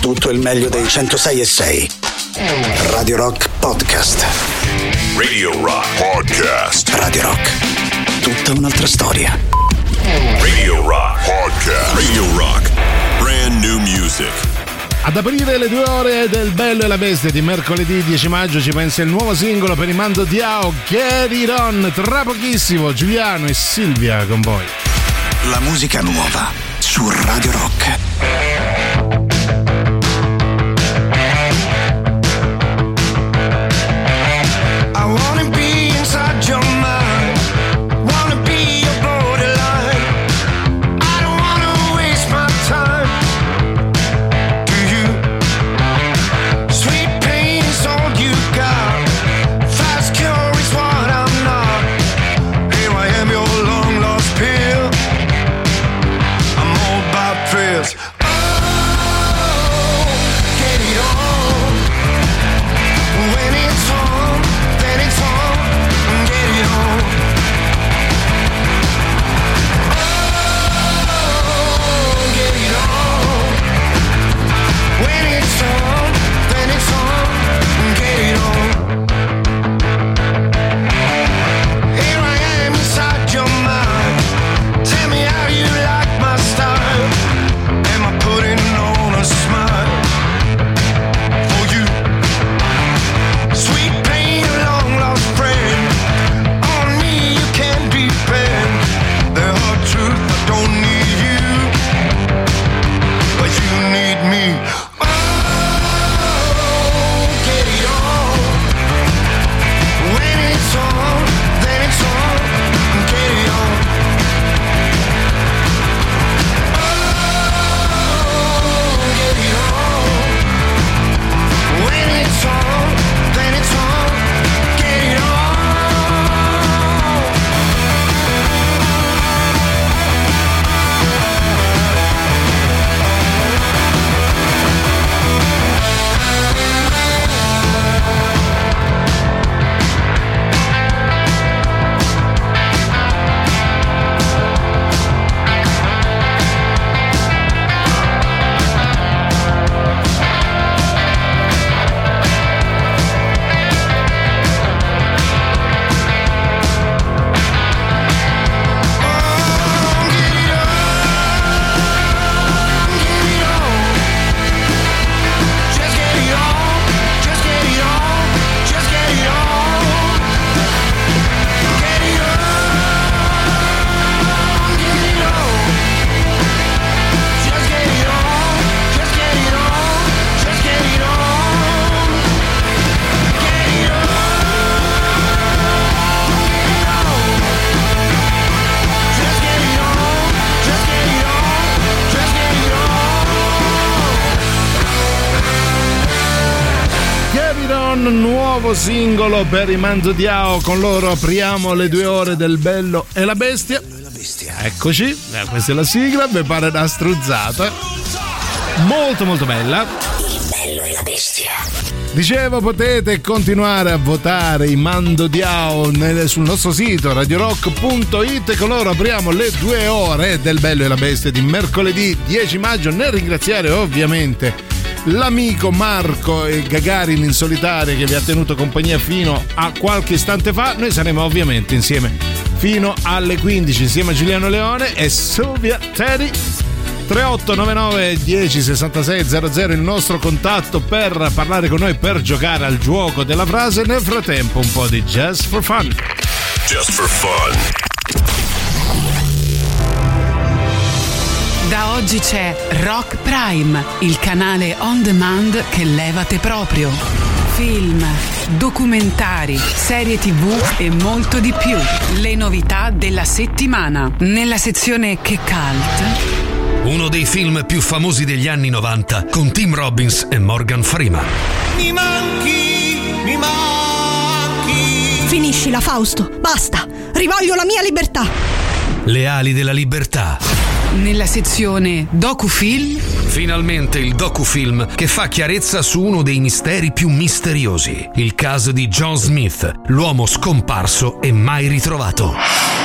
tutto il meglio dei 106 e 6. Radio Rock Podcast. Radio Rock Podcast. Radio Rock. Tutta un'altra storia. Radio Rock Podcast. Radio Rock. Brand new music. Ad aprire le due ore del Bello e la Bestia di mercoledì 10 maggio ci pensa il nuovo singolo per il Mando Diao, Get It On, tra pochissimo Giuliano e Silvia con voi. La musica nuova su Radio Rock. On, nuovo singolo per i Manzo Diao, con loro apriamo le due ore del Bello e la Bestia. Eccoci, eh, questa è la sigla, mi pare una struzzata. Molto molto bella. Bello e la bestia. Dicevo, potete continuare a votare i Mando Diao nel- sul nostro sito radiorock.it. Con loro apriamo le due ore del Bello e la Bestia di mercoledì 10 maggio. Nel ringraziare ovviamente l'amico Marco e Gagarin in solitaria che vi ha tenuto compagnia fino a qualche istante fa. Noi saremo ovviamente insieme fino alle 15 insieme a Giuliano Leone e Silvia Teddy. 3899 10 66 00 il nostro contatto per parlare con noi per giocare al gioco della frase nel frattempo un po' di Just for Fun Just for fun. Da oggi c'è Rock Prime, il canale on demand che levate proprio. Film, documentari, serie tv e molto di più. Le novità della settimana. Nella sezione Che Cult. Uno dei film più famosi degli anni 90 con Tim Robbins e Morgan Freeman. Mi manchi, mi manchi. Finiscila, Fausto. Basta. Rivoglio la mia libertà. Le ali della libertà. Nella sezione docufilm Finalmente il docufilm che fa chiarezza su uno dei misteri più misteriosi, il caso di John Smith, l'uomo scomparso e mai ritrovato.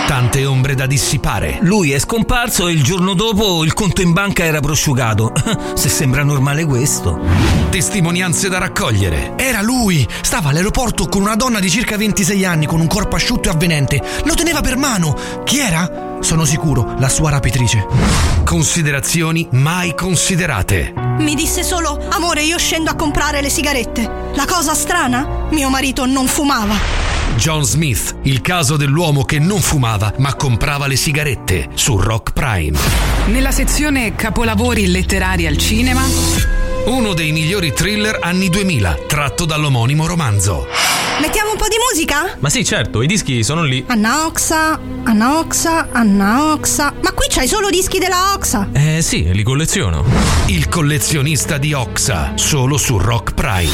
Tante ombre da dissipare. Lui è scomparso e il giorno dopo il conto in banca era prosciugato. Se sembra normale questo. Testimonianze da raccogliere. Era lui! Stava all'aeroporto con una donna di circa 26 anni con un corpo asciutto e avvenente. Lo teneva per mano. Chi era? Sono sicuro, la sua rapitrice. Considerazioni mai considerate. Mi disse solo, amore, io scendo a comprare le sigarette. La cosa strana? Mio marito non fumava. John Smith, il caso dell'uomo che non fumava ma comprava le sigarette su Rock Prime. Nella sezione capolavori letterari al cinema Uno dei migliori thriller anni 2000, tratto dall'omonimo romanzo. Mettiamo un po' di musica? Ma sì, certo, i dischi sono lì. Anna Oxa, Anna Oxa, Anna Oxa. Ma qui c'hai solo dischi della Oxa. Eh sì, li colleziono. Il collezionista di Oxa, solo su Rock Prime.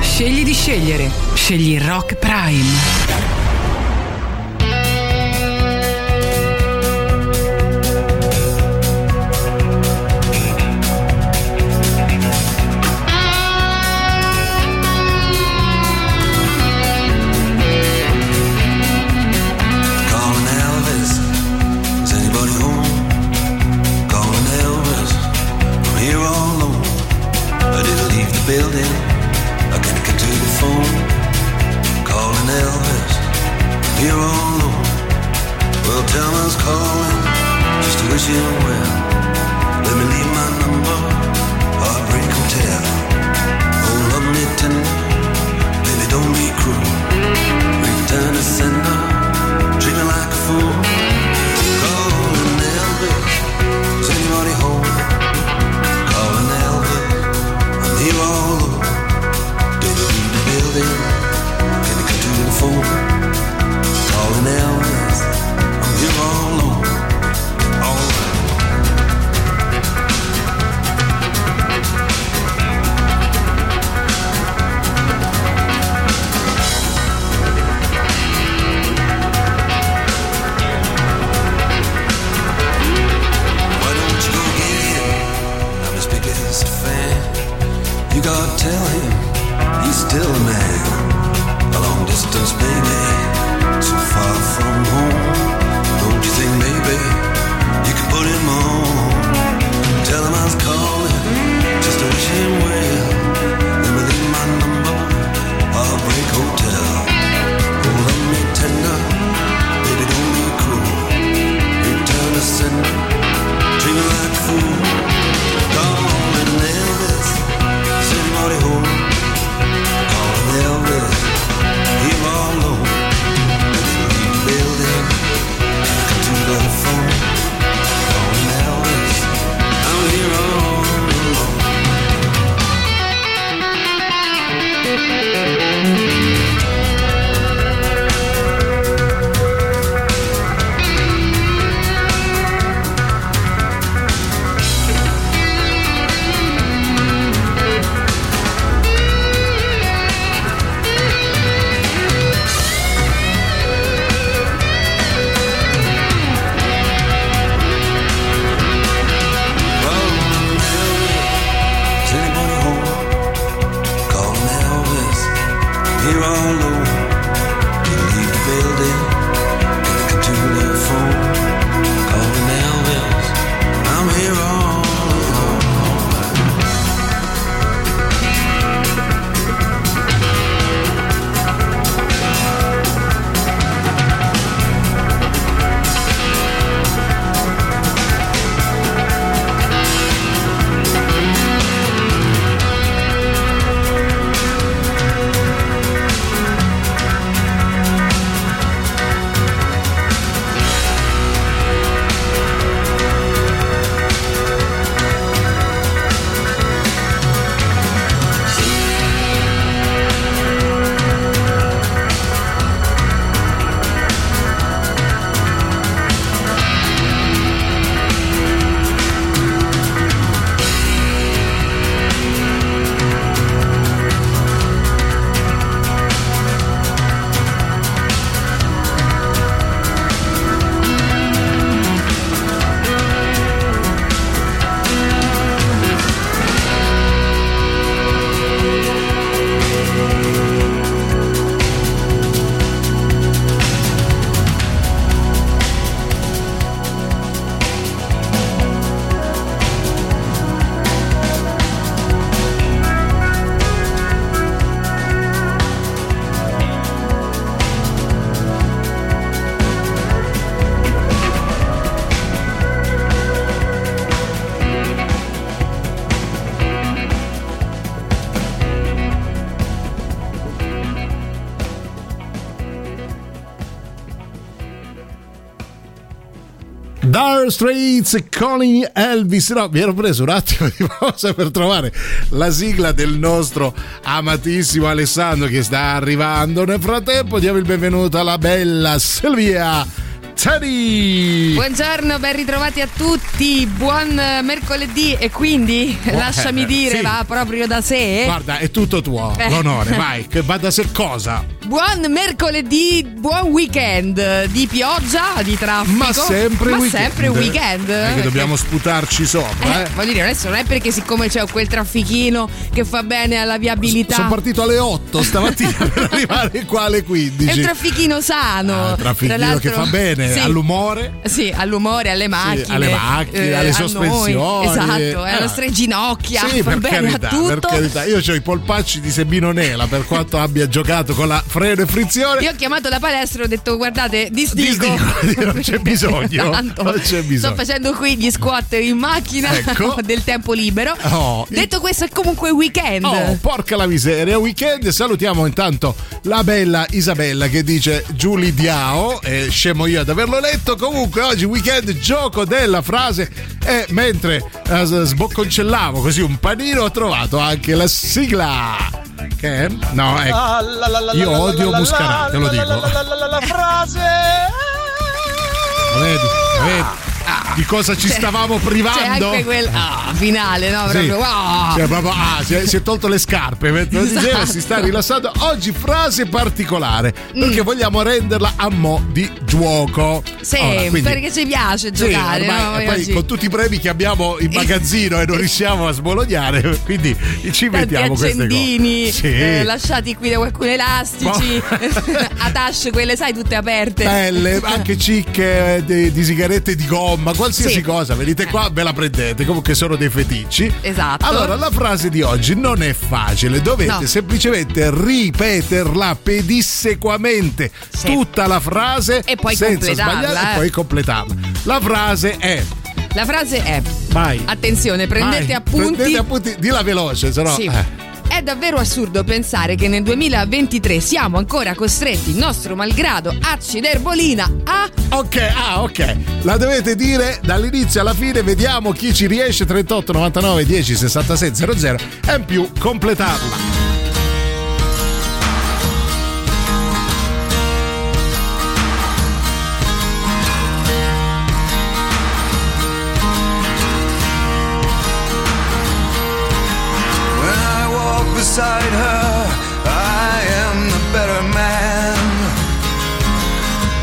Scegli di scegliere. Scegli Rock Prime. Straits calling Elvis. No, mi ero preso un attimo di pausa per trovare la sigla del nostro amatissimo Alessandro che sta arrivando. Nel frattempo diamo il benvenuto alla bella Silvia. Teddy! Buongiorno, ben ritrovati a tutti, buon eh, mercoledì e quindi Buon- lasciami dire, sì. va proprio da sé. Guarda, è tutto tuo, Eh. l'onore, vai, che vada se cosa. Buon mercoledì, buon weekend di pioggia, di traffico. Ma sempre ma weekend. sempre weekend. È che dobbiamo sputarci sopra, Eh, eh. voglio dire, adesso non è perché siccome c'è quel traffichino che fa bene alla viabilità. Sono partito alle 8 stamattina per arrivare qua alle 15. È un traffichino sano. Ah, un traffichino che fa bene Sì. all'umore. Sì, all'umore, alle macchine. alle macchine, alle a noi. sospensioni. Esatto, eh, alle Eh, nostre ginocchia. Sì, per carità, per carità. Io ho i polpacci di Sebino Nela, per quanto abbia giocato con la freno e frizione. Io ho chiamato la palestra e ho detto guardate, disdico. Disdico, non c'è bisogno, Tanto non c'è bisogno. Sto facendo qui gli squat in macchina Ecco. del tempo libero. Oh, Detto questo è comunque weekend. Oh, porca la miseria, weekend. Salutiamo intanto la bella Isabella che dice Giulia Diao. E scemo io ad averlo letto. Comunque, oggi weekend, gioco della frase. E mentre eh, sbocconcellavo così un panino, ho trovato anche la sigla. Che è? No, ecco. Io odio Muscarà, te lo dico. La frase. Vedi, vedi di cosa ci stavamo C'è privando? anche quel ah, finale, no? Sì. Proprio ah. Cioè, proprio, ah, si, è, si è tolto le scarpe mentre lo diceva, Esatto. si sta rilassando. Oggi frase particolare Mm. perché vogliamo renderla a mo' di gioco. Sì, Ora, quindi- perché ci piace Sì, giocare. ormai- no? poi con tutti i premi che abbiamo in magazzino e non riusciamo a sbolognare, quindi ci Tanti mettiamo queste cose. Sì. eh, lasciati qui da qualcuno elastici, atasce quelle, sai, tutte aperte. Belle, anche cicche eh, di, di sigarette di gomma, qualsiasi Sì. cosa, venite qua, ve la prendete, comunque sono dei feticci. Esatto. Allora, la frase di oggi non è facile, dovete No. semplicemente ripeterla pedissequamente tutta la frase E poi senza sbagliare eh. e poi completarla. La frase è La frase è: Vai. Attenzione, prendete Vai, appunti. Prendete appunti, dilla veloce, sennò Sì. eh. È davvero assurdo pensare che nel 2023 siamo ancora costretti, nostro malgrado, a ciderbolina a. Ok, ah, ok. La dovete dire dall'inizio alla fine, vediamo chi ci riesce 38 99 10 66 00 e in più completarla. Beside her, I am the better man.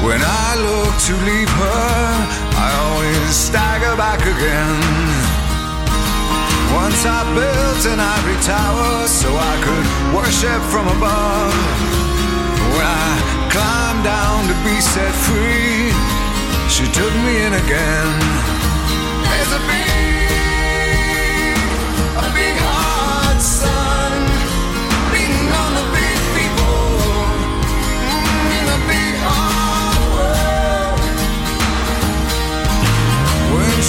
When I look to leave her, I always stagger back again. Once I built an ivory tower so I could worship from above. When I climbed down to be set free, she took me in again.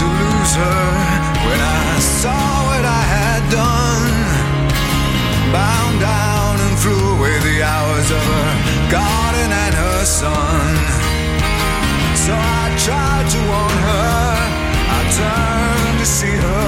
To lose her when I saw what I had done. Bound down and flew away the hours of her garden and her son. So I tried to warn her, I turned to see her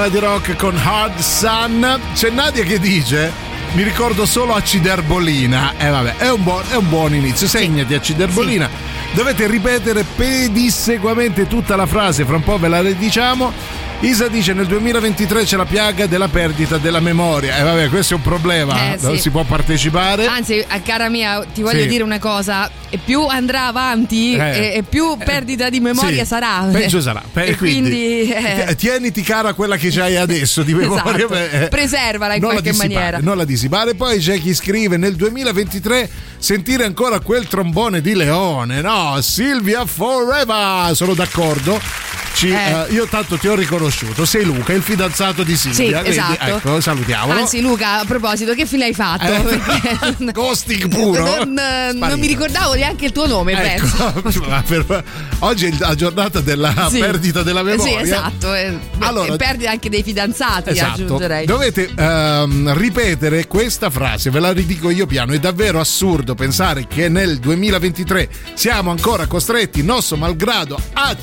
Radio Rock con Hard Sun. C'è Nadia che dice: Mi ricordo solo Aciderbolina. E eh, vabbè, è un, buon, è un buon inizio. Segnati Aciderbolina. Dovete ripetere pedissequamente tutta la frase, fra un po' ve la ridiciamo. Isa dice nel 2023 c'è la piaga della perdita della memoria. E eh, vabbè, questo è un problema, Eh, sì. non si può partecipare. Anzi, eh, cara mia, ti voglio Sì. dire una cosa: e più andrà avanti, Eh. e, e più perdita di memoria Sì, sarà. Peggio sarà. Pe- E quindi, eh, ti- tieniti cara quella che c'hai adesso di memoria. Esatto. eh, Preservala in non qualche maniera. Non la dissipare. Poi c'è chi scrive nel 2023 sentire ancora quel trombone di Leone. No, Silvia Forever. Sono d'accordo. Ci- Eh. eh, io tanto ti ho riconosciuto. Sei Luca, il fidanzato di Sì, Silvia. quindi, esatto. ecco, salutiamolo. Anzi, Luca, a proposito, che fine hai fatto? Eh, Ghosting puro. Non, non mi ricordavo neanche il tuo nome. Ecco, per- oggi è la giornata della Sì. perdita della memoria. Sì, esatto. eh, Allora- e perdi anche dei fidanzati, Esatto. aggiungerei. Dovete ehm, ripetere questa frase, ve la ridico io piano. È davvero assurdo pensare che nel 2023 siamo ancora costretti, nostro malgrado, a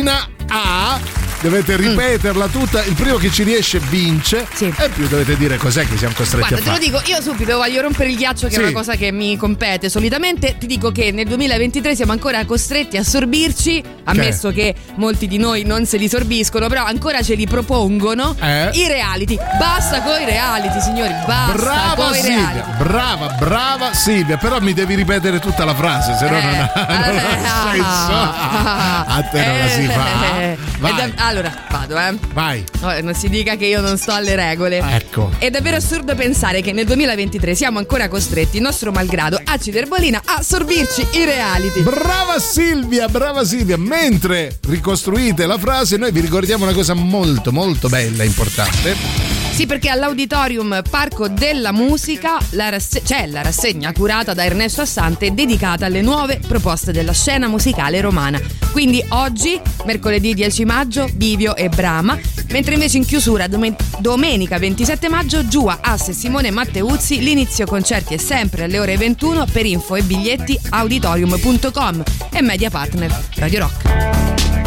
ciderbolina a. Dovete Mm. ripeterla tutta. Il primo che ci riesce vince. E più dovete dire cos'è che siamo costretti Guarda, a te lo fare. dico, io subito voglio rompere il ghiaccio, che Sì. è una cosa che mi compete solitamente. Ti dico che nel 2023 siamo ancora costretti a sorbirci, ammesso che molti di noi non se li sorbiscono, però ancora ce li propongono. Eh? I reality. Basta coi reality, signori, basta Brava coi reality. Silvia, brava, brava Silvia, però mi devi ripetere tutta la frase, se no Eh, non ha, non ha senso. A te non la si fa. Eh, Vai. Allora, vado, eh. Vai. Oh, non si dica che io non sto alle regole. Ecco. È davvero assurdo pensare che nel 2023 siamo ancora costretti, nostro malgrado, a Ciderbolina a sorbirci i reality. Brava Silvia, brava Silvia. Mentre ricostruite la frase, noi vi ricordiamo una cosa molto, molto bella e importante. Sì, perché all'Auditorium Parco della Musica la rasse- c'è la rassegna curata da Ernesto Assante dedicata alle nuove proposte della scena musicale romana. Quindi oggi, mercoledì 10 maggio, Bivio e Brama, mentre invece in chiusura domen- domenica 27 maggio Giua, Ass e Simone Matteuzzi, l'inizio concerti è sempre alle ore 21 per info e biglietti auditorium.com e media partner Radio Rock.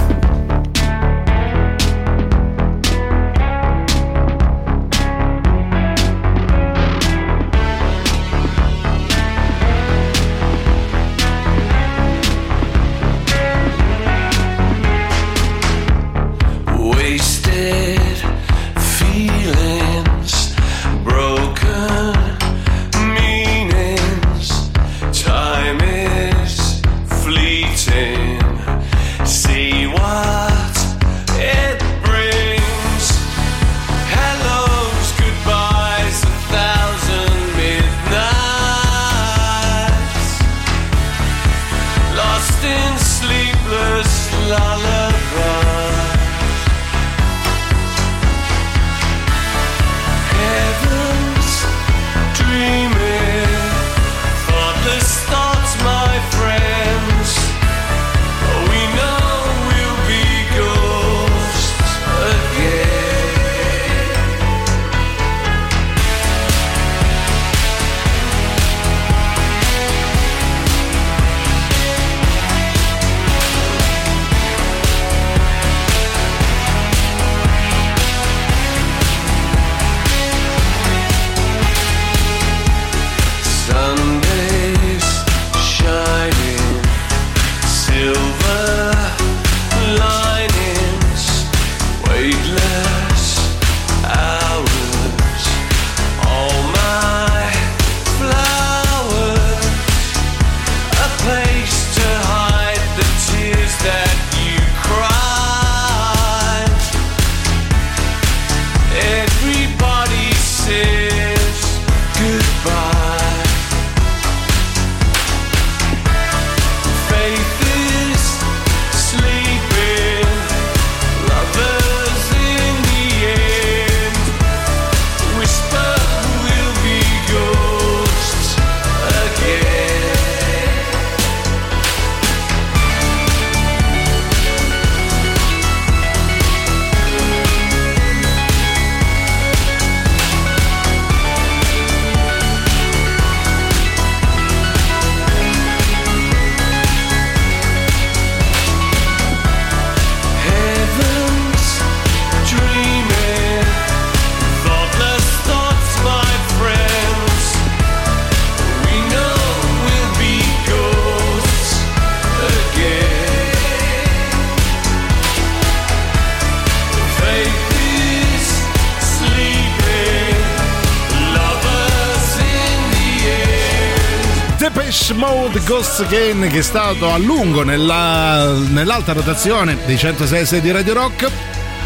Ghost Again che è stato a lungo nella- nell'alta rotazione dei 106 di Radio Rock.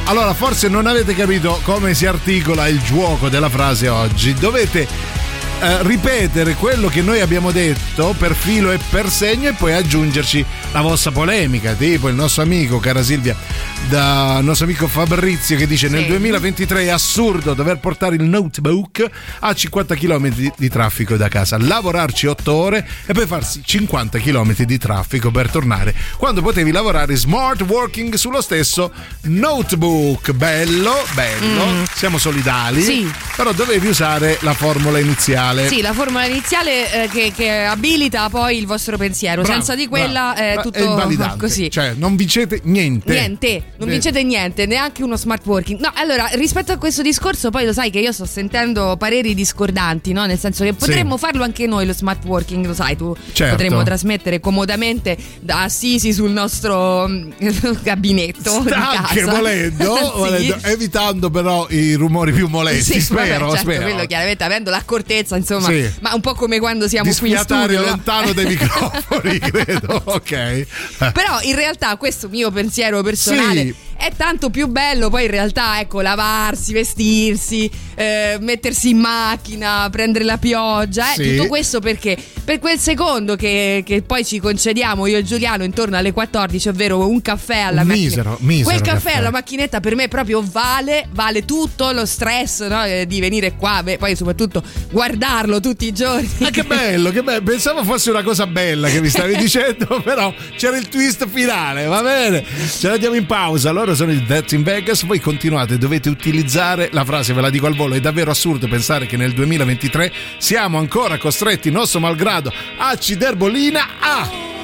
Allora, forse non avete capito come si articola il gioco della frase oggi. Dovete eh, ripetere quello che noi abbiamo detto per filo e per segno e poi aggiungerci la vostra polemica, tipo il nostro amico, cara Silvia, da nostro amico Fabrizio che dice nel 2023 è assurdo dover portare il notebook a 50 km di, di traffico da casa, lavorarci 8 ore e poi farsi 50 km di traffico per tornare quando potevi lavorare smart working sullo stesso notebook. Bello, bello, Mm. siamo solidali, Sì. Però dovevi usare la formula iniziale. Sì, la formula iniziale eh, che, che abilita poi il vostro pensiero. Bravo, Senza di quella bravo. è Ma tutto è così. Cioè, non vincete niente. Niente, non Eh. vincete niente, neanche uno smart working. No, allora, rispetto a questo discorso, poi lo sai che io sto sentendo pareri discordanti, no? Nel senso che potremmo farlo anche noi lo smart working, lo sai, tu Certo. potremmo trasmettere comodamente da assisi sul nostro mm, gabinetto Anche volendo, Sì. volendo, evitando però i rumori più molesti. Sì, spero, certo, spero. quello chiaramente avendo l'accortezza, insomma, Sì. ma un po' come quando siamo Di qui in studio. no? lontano dai microfoni, credo. Ok. Però in realtà questo mio pensiero personale Sì. È tanto più bello poi in realtà ecco lavarsi, vestirsi, eh, mettersi in macchina, prendere la pioggia, eh, Sì. tutto questo perché per quel secondo che, che poi ci concediamo io e Giuliano intorno alle 14, ovvero un caffè alla Un macchina. misero, misero Quel caffè, caffè. alla macchinetta per me proprio vale, vale tutto lo stress no, eh, di venire qua, beh, poi soprattutto guardarlo tutti i giorni. Ma che bello, che bello. Pensavo fosse una cosa bella che mi stavi dicendo, però c'era il twist finale, va bene. Ce la diamo in pausa. Loro sono i Death in Vegas. Voi continuate, dovete utilizzare la frase, ve la dico al volo. È davvero assurdo pensare che nel 2023 siamo ancora costretti, nostro malgrado, a ciderbolina a.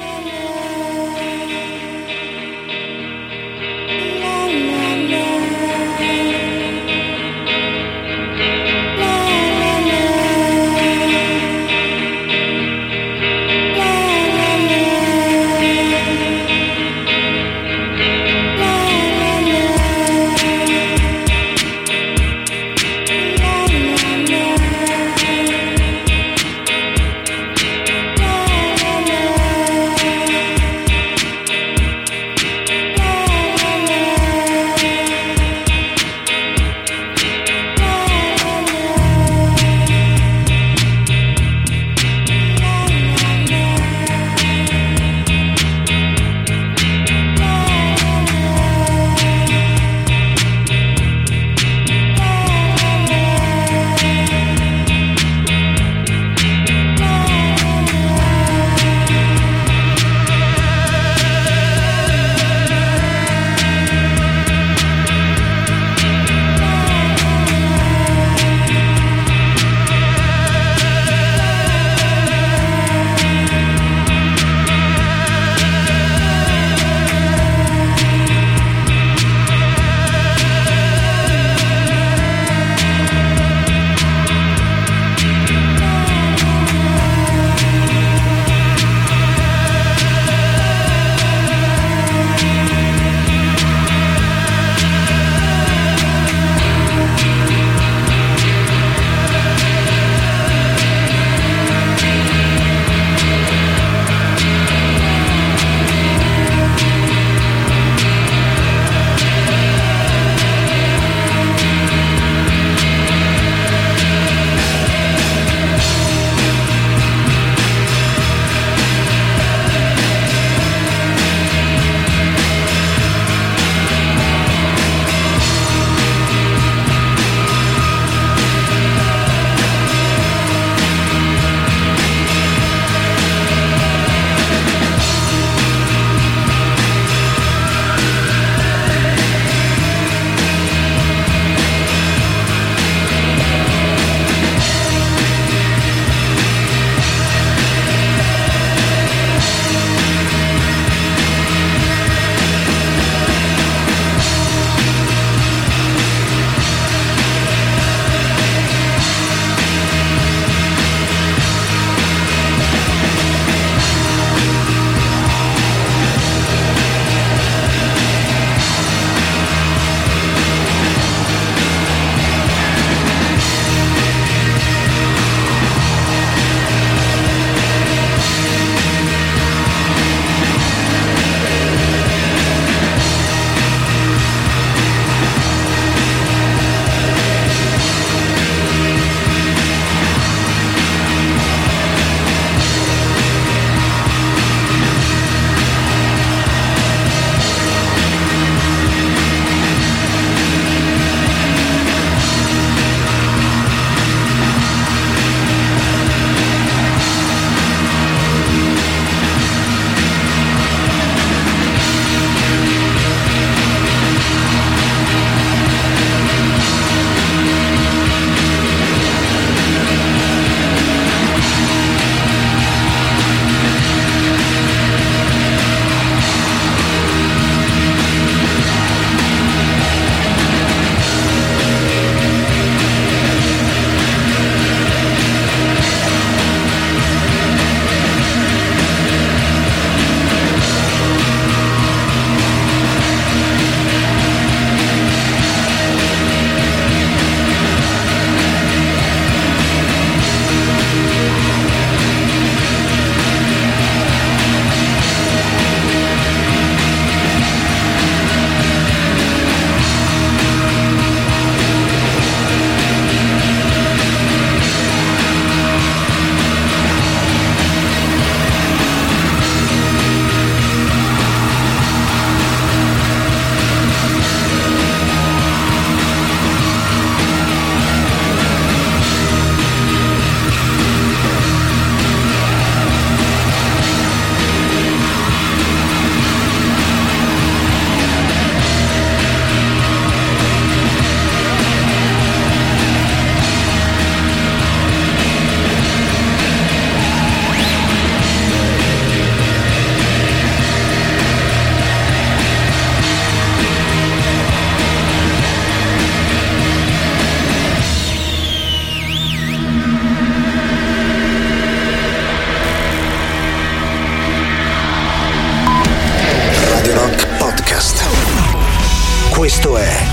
Questo è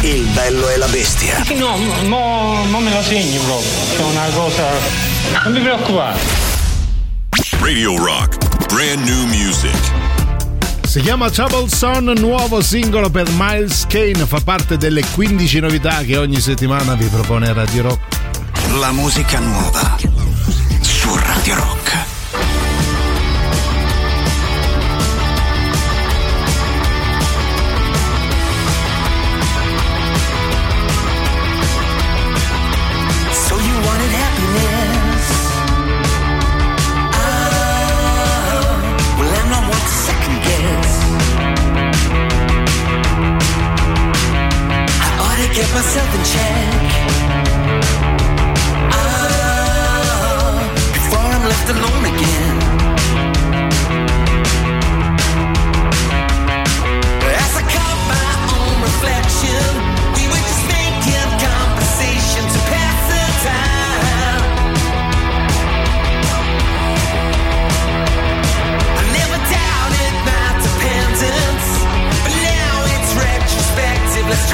Il bello e la bestia. No, mo, mo me lo segni proprio. È una cosa. Non mi preoccupare. Radio Rock, brand new music. Si chiama Trouble Son, nuovo singolo per Miles Kane, fa parte delle 15 novità che ogni settimana vi propone Radio Rock. La musica nuova su Radio Rock. Myself in check. Ah, before I'm left alone again. As I caught my own reflection, we were just making conversation to pass the time. I never doubted my dependence, but now it's retrospective. Let's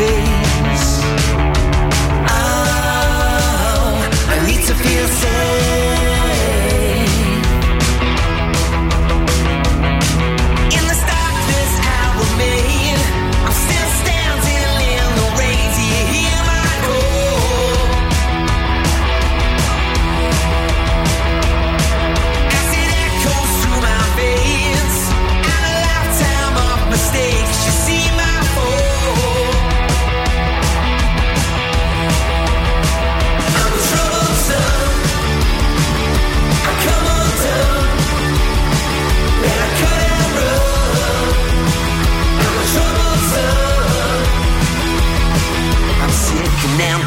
face.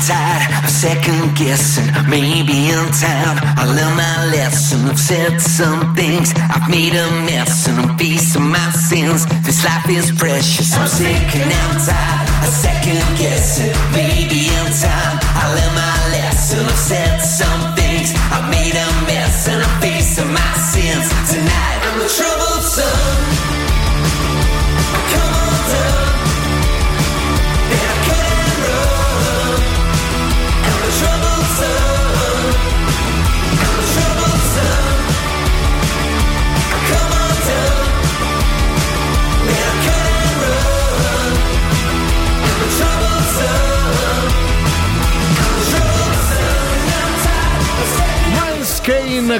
Tired of second guessing. Maybe in time I learn my lesson. I've said some things, I've made a mess, and I'm facing my sins. This life is precious. I'm sick and I'm tired of second guessing. Maybe in time I learn my lesson. I've said some things, I've made a mess, and I'm facing my sins tonight. I'm a troublesome. Come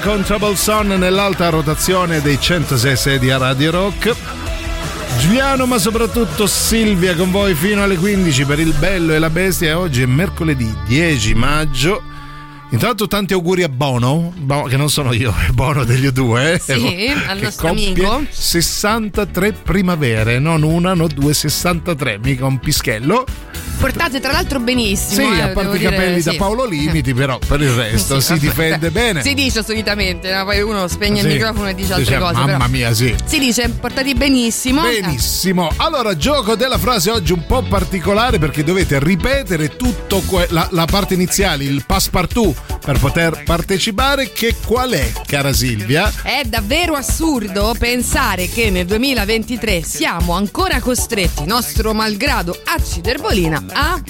Con Trouble Son nell'alta rotazione dei 106 di a Radio Rock. Giuliano, ma soprattutto Silvia con voi fino alle 15 per il bello e la bestia. Oggi è mercoledì 10 maggio. Intanto tanti auguri a Bono, Bo- che non sono io, è Bono degli U2. Sì, al che nostro amico. 63 primavere, non una, no due, 63, mica un pischello. Portate tra l'altro benissimo. Sì, eh, a parte i dire, capelli da sì. Paolo Limiti, però per il resto si difende bene. Si dice solitamente, no? poi uno spegne Sì. il microfono e dice altre cose. Mamma però. mia, sì. Si dice portati benissimo. Benissimo. Allora, gioco della frase oggi un po' particolare perché dovete ripetere tutto que- la, la parte iniziale, il passepartout per poter partecipare. Che qual è, cara Silvia? È davvero assurdo pensare che nel 2023 siamo ancora costretti, nostro malgrado a Ciderbolina, a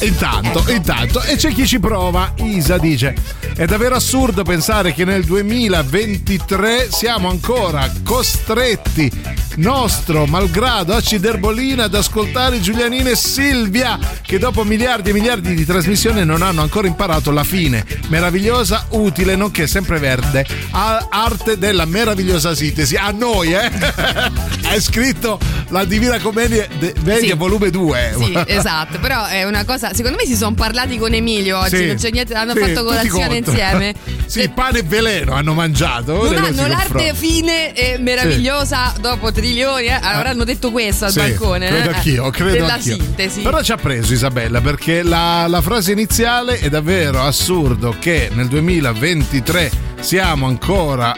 Intanto, intanto, e c'è chi ci prova. Isa dice: È davvero assurdo pensare che nel 2023 siamo ancora costretti, nostro malgrado, a Ciderbolina ad ascoltare Giulianina e Silvia, che dopo miliardi e miliardi di trasmissioni non hanno ancora imparato la fine. Meravigliosa, utile, nonché sempre verde. a- arte della meravigliosa sintesi. A noi, eh? Hai scritto la Divina Commedia de- Media Sì. volume 2. Sì, esatto, però è una cosa. Secondo me si sono parlati con Emilio oggi, Sì. non c'è niente, hanno Sì, fatto colazione insieme. Sì, pane e veleno hanno mangiato. Non le hanno l'arte confrontano. fine e meravigliosa dopo trilioni, eh, avranno detto questo al Sì, balcone. Credo eh, anch'io, credo della anch'io. sintesi. Però ci ha preso Isabella perché la, la frase iniziale è davvero assurdo che nel 2023 siamo ancora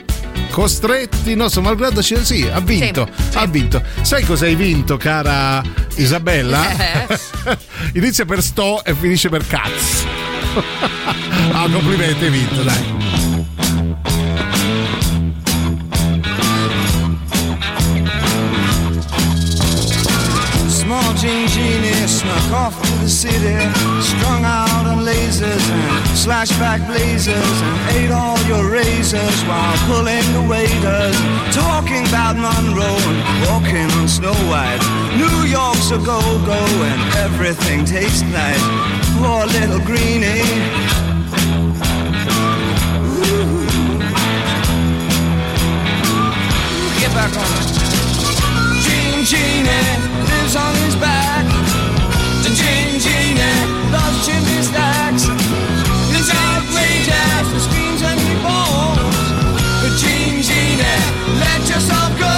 costretti, nostro malgrado sì, ha vinto, ha vinto. Sai cosa hai vinto, cara Isabella? Eh. Inizia per sto e finisce per cazzo. ah, complimenti, hai vinto, dai. Jean Genie snuck off to the city, strung out on lasers and slashback blazers, and ate all your razors while pulling the waiters, talking about Monroe and walking on Snow White. New York's a go-go and everything tastes nice. Poor little greenie. Ooh, Get back on it. Genie lives on his back. The Gene Genie loves chimney stacks. It's outrageous, the screams and he balls. The Gene Genie, let yourself go.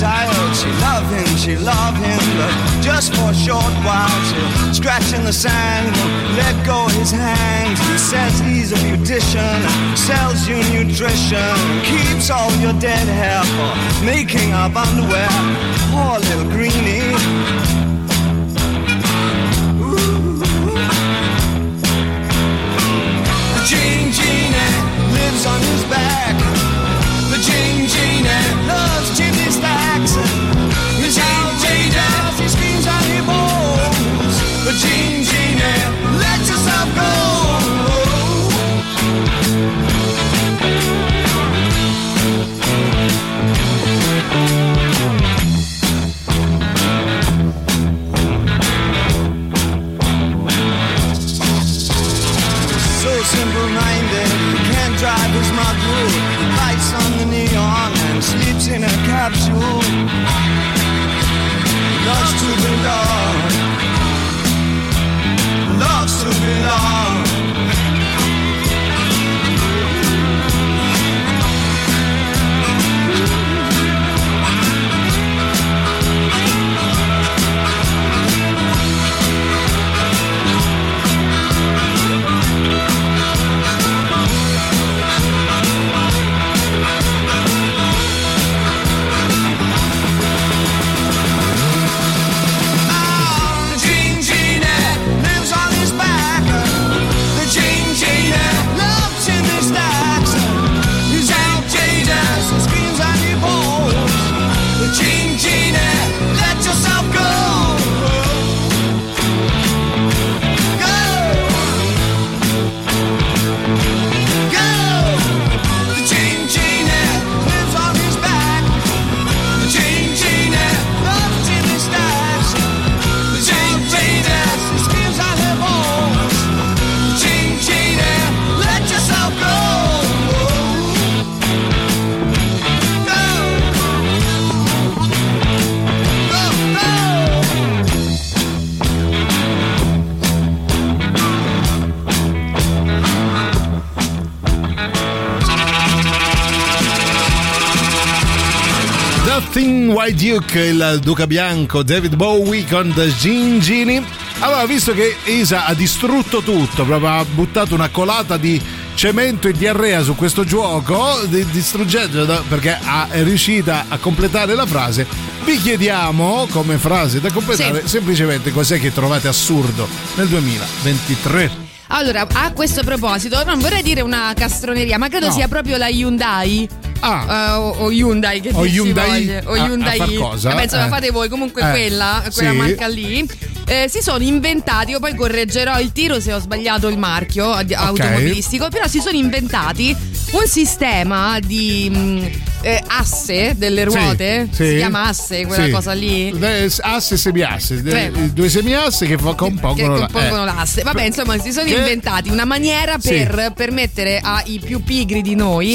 Reptile. She love him, she love him, but just for a short while. She'll scratch in the sand, let go his hand. He says he's a beautician, sells you nutrition, keeps all your dead hair for making up underwear. Poor little greenie. The Gene Genie lives on his back. The Gene Genie Nothing White Duke, il Duca Bianco, David Bowie con The Gin Genie. Allora, visto che Isa ha distrutto tutto, proprio ha buttato una colata di cemento e diarrea su questo gioco, di- distruggendolo perché ha- è riuscita a completare la frase, vi chiediamo come frase da completare Sì. semplicemente cos'è che trovate assurdo nel 2023. Allora, a questo proposito, non vorrei dire una castroneria, ma credo No. sia proprio la Hyundai. Ah. Eh, o, o Hyundai che O Hyundai o a- a Hyundai far cosa? Vabbè, insomma Eh. fate voi comunque Eh, quella quella sì. marca lì eh, si sono inventati io poi correggerò il tiro se ho sbagliato il marchio ad- automobilistico però si sono inventati un sistema di mh, eh, asse delle ruote. Sì, Si sì. chiama asse quella Sì. cosa lì. Eh, Asse e semiasse, Tre. eh, due semiasse che fa- che compongono, la- compongono eh. l'asse. Vabbè, insomma, si sono Che- inventati una maniera per permettere ai più pigri di noi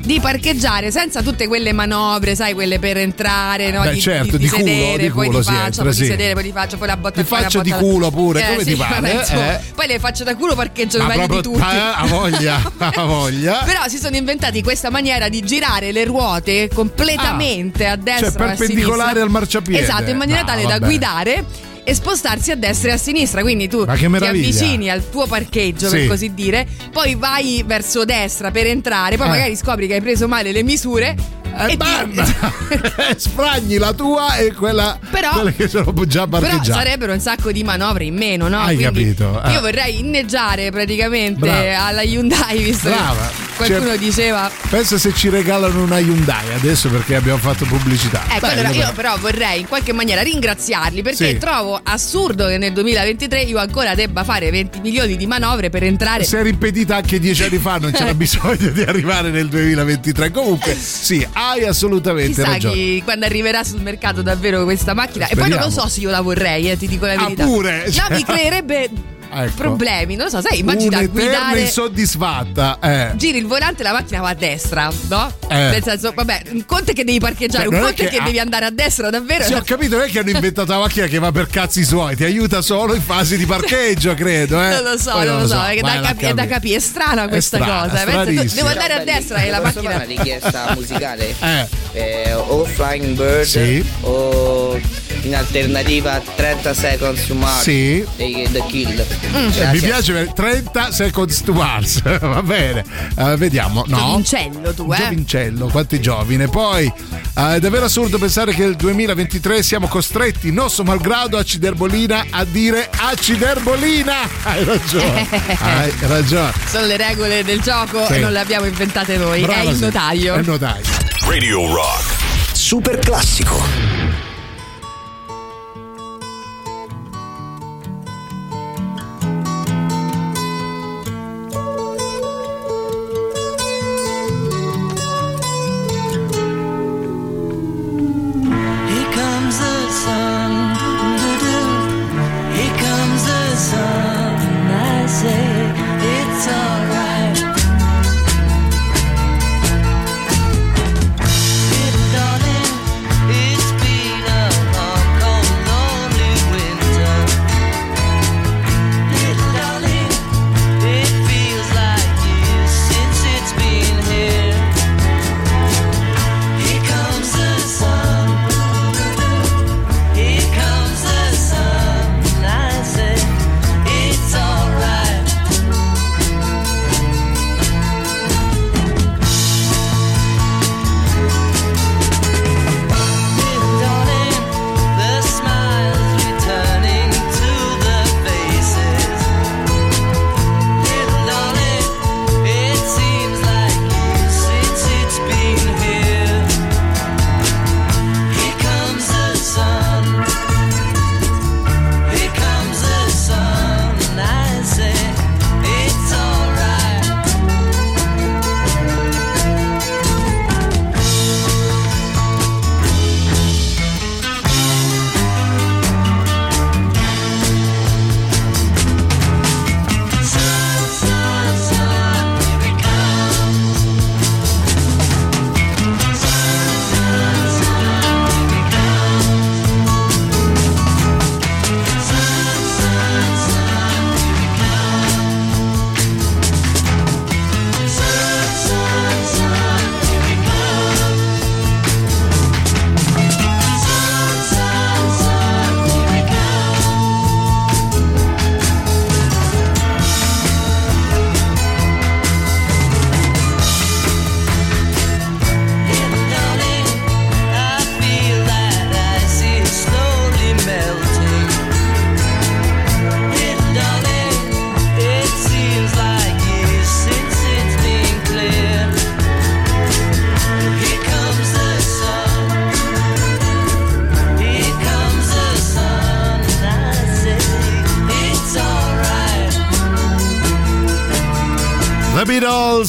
di parcheggiare senza tutte quelle manovre, sai, quelle per entrare, no? Beh, di, certo, di, di culo, sedere, di poi culo di faccia, poi di sedere, poi di faccia, poi la botta Di faccia, di culo pure, Eh, come ti pare, eh? Poi le facce da culo parcheggiano Ma meglio di tutti. ta- a voglia, a voglia. Però si sono inventati questa maniera di girare le ruote completamente a destra cioè o a perpendicolare al marciapiede. Esatto, in maniera No, tale da vabbè. guidare e spostarsi a destra e a sinistra. Quindi tu ti avvicini al tuo parcheggio, Sì. per così dire, poi vai verso destra per entrare, poi Eh. magari scopri che hai preso male le misure. E e ti- bam! Spragni la tua e quella, Però- quelle che sono già Però parcheggiate. sarebbero un sacco di manovre in meno, no? Hai Quindi capito, eh. Io vorrei inneggiare praticamente Brava. alla Hyundai, visto Brava. qualcuno Cioè, diceva Pensa se ci regalano una Hyundai adesso perché abbiamo fatto pubblicità. Ecco, allora io però. però vorrei in qualche maniera ringraziarli perché Sì. trovo assurdo che nel 2023 io ancora debba fare 20 milioni di manovre per entrare. Si era impedita anche dieci anni fa, non c'era bisogno di arrivare nel 2023. Comunque, sì, hai assolutamente Chissà ragione. chi quando arriverà sul mercato davvero questa macchina. E poi non lo Speriamo. so se io la vorrei, eh, ti dico la Ah, verità. pure? No, Cioè- mi creerebbe Ecco. problemi, non lo so, sai, immagina Un'eterna guidare. insoddisfatta. Eh. Giri il volante e la macchina va a destra, no? Eh. Nel senso, vabbè, un conto è che devi parcheggiare, Cioè, un non è conto è che che ha- devi andare a destra, davvero. Sì, ho capito, non è che hanno inventato la macchina che va per cazzi suoi, ti aiuta solo in fase di parcheggio, credo. Eh. Non lo so, Poi non lo so, è, da capi- è da capire. è strana questa strana, cosa. eh. Stranissima. devo andare a destra e la macchina. una richiesta musicale? Eh. Eh, o Flying Bird Sì. o in alternativa 30 Seconds to Mars Sì. dei The Kill. Mm. Eh, mi piace per 30 seconds to Mars. Va bene, Eh, vediamo. No. Giovincello tu, eh? Giovincello, quanto è giovine. Poi eh, è davvero assurdo pensare che nel 2023 siamo costretti, nostro malgrado, a Ciderbolina a dire Aciderbolina. Hai ragione. Hai ragione. Sono le regole del gioco Sì. e non le abbiamo inventate noi. Brava, è il sì. notaio. È il notaio. Radio Rock. Super classico.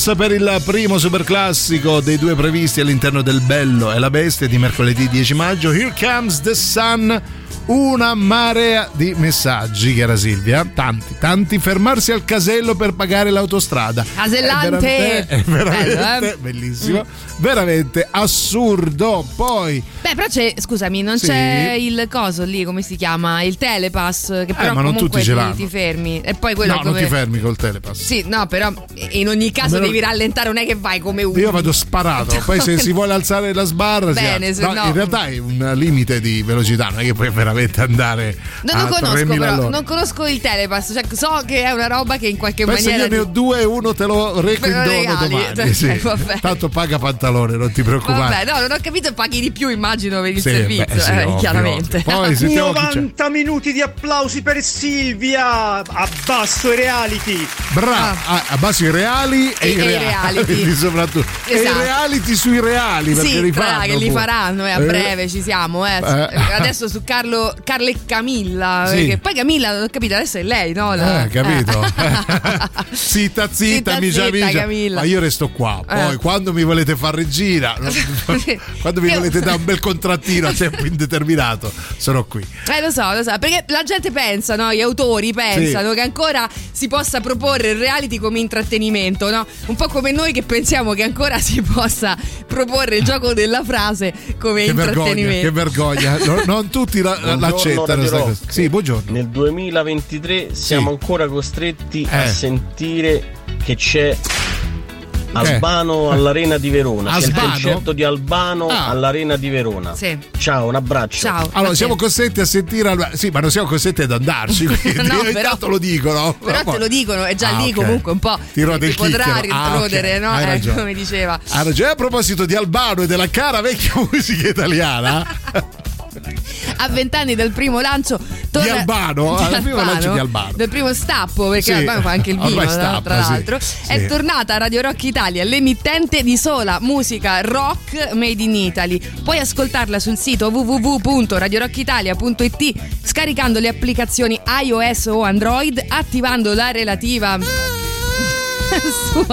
Beatles per il primo superclassico dei due previsti all'interno del Bello e la Bestia di mercoledì 10 maggio. Here comes the sun. Una marea di messaggi, cara Silvia. Tanti, tanti. Fermarsi al casello per pagare l'autostrada. Casellante! È veramente, è veramente Bello, eh? bellissimo. Veramente assurdo. Poi. Però c'è, scusami, non Sì. c'è il coso lì, come si chiama? Il telepass, che però Eh, ma non tutti ce l'hanno. ti fermi. E poi quello no, dove... non ti fermi col telepass. Sì, no, però in ogni caso Almeno- devi rallentare, non è che vai come uno. Io vado sparato, poi se si vuole alzare la sbarra, si Bene, se No, no- in realtà è un limite di velocità, non è che puoi veramente andare Non a lo conosco 3000 però, non conosco il telepass, cioè so che è una roba che in qualche Penso maniera... io ne ho due e uno te lo reco in dono domani. cioè, sì. Tanto paga pantalone, non ti preoccupare. Vabbè, no, non ho capito, paghi di più immagino per il Sì, servizio, beh, sì, eh, ovvio, chiaramente. ovvio. Poi sentiamo chi c'è. 90 minuti di applausi per Silvia! Abbasso i reality! Bravo, ah, a base i reali e, E- i e reality, reality. soprattutto. E Esatto. i reality sui reali perché Sì, li fanno. che li faranno, eh, a Eh, breve ci siamo. Eh. Eh. Adesso su Carlo, Carlo e Camilla. Sì. perché poi Camilla, non ho capito, adesso è lei, no? La- Eh, capito? Eh. zitta, zitta, Zitta, amica, zitta, amica. Ma io resto qua. Poi, Eh. quando mi volete fare regina, quando mi volete dare un bel contrattino a tempo indeterminato, sono qui. Eh, lo so, lo so, perché la gente pensa, no? Gli autori pensano Sì. che ancora si possa proporre il reality come intrattenimento, no? Un po' come noi che pensiamo che ancora si possa proporre il gioco della frase come Che vergogna, intrattenimento. che vergogna. No- non tutti la- l'accettano. Sì, buongiorno. Nel 2023 siamo ancora costretti Eh. a sentire che c'è Albano all'Arena di Verona. C'è il Albano? concerto di Albano Ah. all'Arena di Verona. Sì. Ciao, un abbraccio. Ciao. Allora, siamo costretti a sentire. Alba- Sì, ma non siamo costretti ad andarci. Quindi No, ogni però- tanto lo dicono. Però te lo dicono, è già Ah, lì ok. comunque un po'. Ti rode il potrà chicchero. Ah, ok. rinrodere, no? Hai Eh, come diceva. Ha ragione. A proposito di Albano e della cara vecchia musica italiana, A vent'anni dal primo lancio Di Albano? Al primo lancio di Albano. Del primo stappo, perché Sì. Albano fa anche il vino, no? stappa, tra sì. l'altro. È Sì. tornata Radio Rock Italia, l'emittente di sola musica rock made in Italy. Puoi ascoltarla sul sito www.radiorockitalia.it scaricando le applicazioni iOS o Android, attivando la relativa su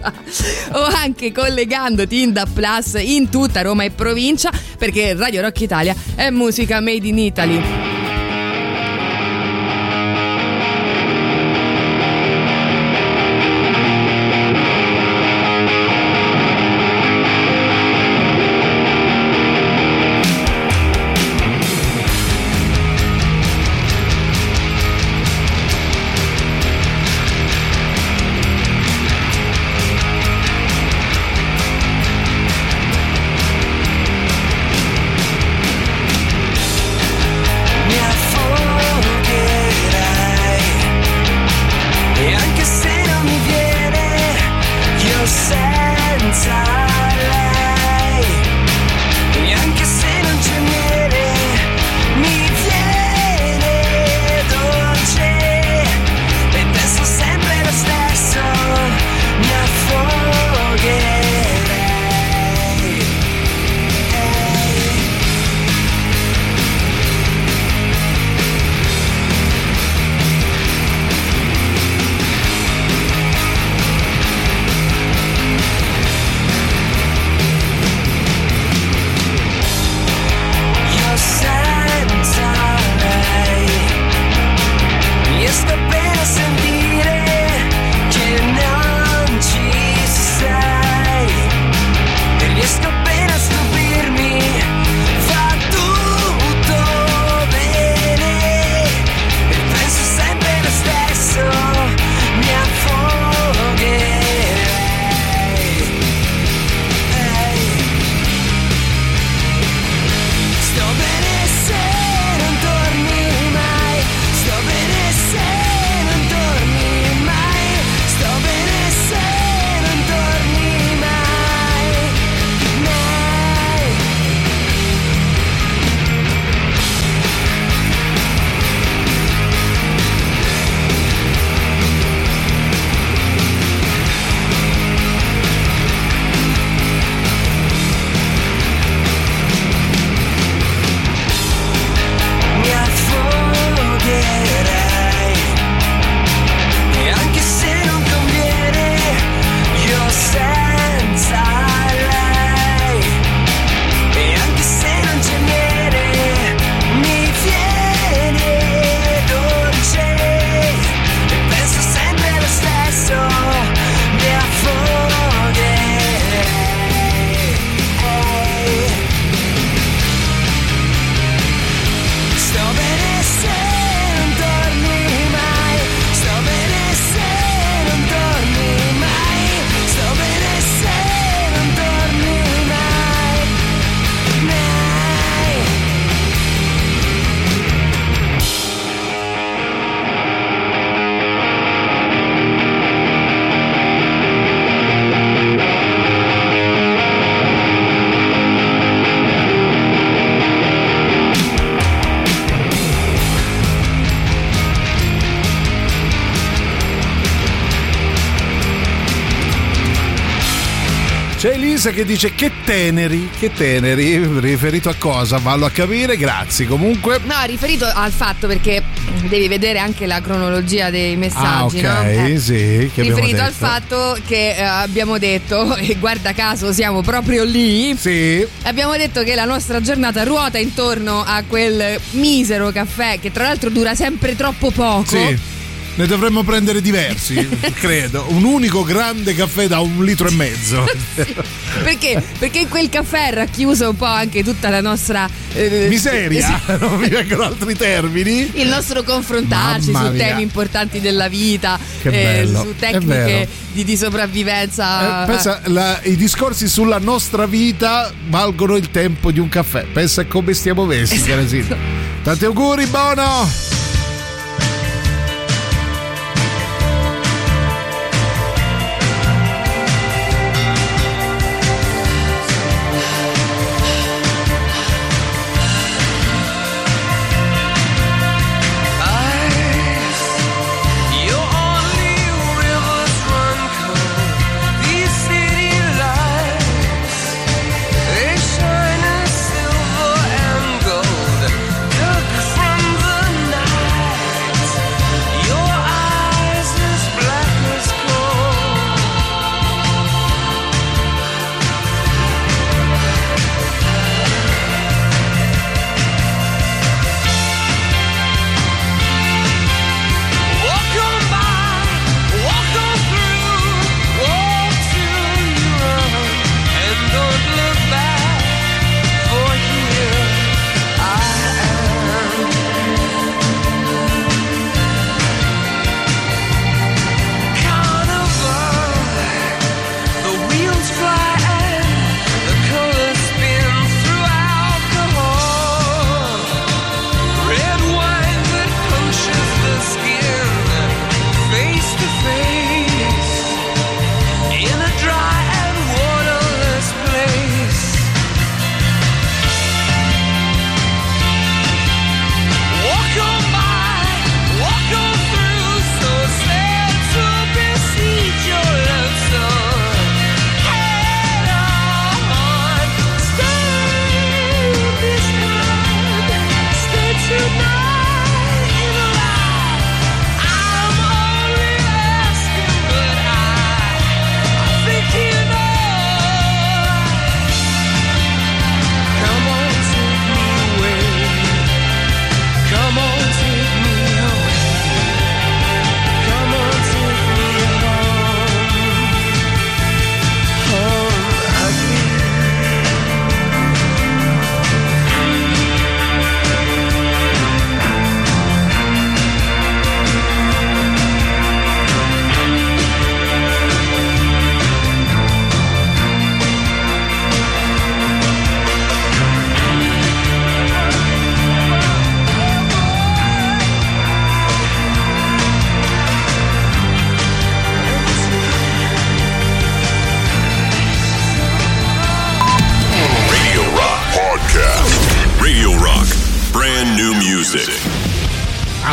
Alexa o anche collegandoti in DAB Plus in tutta Roma e provincia perché Radio Rock Italia è musica made in Italy. Che dice che teneri, che teneri, riferito a cosa? Vallo a capire, grazie. Comunque. No, riferito al fatto perché devi vedere anche la cronologia dei messaggi, ah, ok, no? Eh, sì. Che riferito al fatto che eh, abbiamo detto, e guarda caso siamo proprio lì, Sì. abbiamo detto che la nostra giornata ruota intorno a quel misero caffè che tra l'altro dura sempre troppo poco. Sì. Ne dovremmo prendere diversi, credo. Un unico grande caffè da un litro e mezzo. Perché? Perché in quel caffè è racchiuso un po' anche tutta la nostra eh, Miseria, non mi vengono altri termini. il nostro confrontarci Mamma su mia. temi importanti della vita, Che eh, su tecniche di, di sopravvivenza. Eh, pensa, la- i discorsi sulla nostra vita valgono il tempo di un caffè. Pensa a come stiamo messi, Esatto. Tanti auguri, Bono!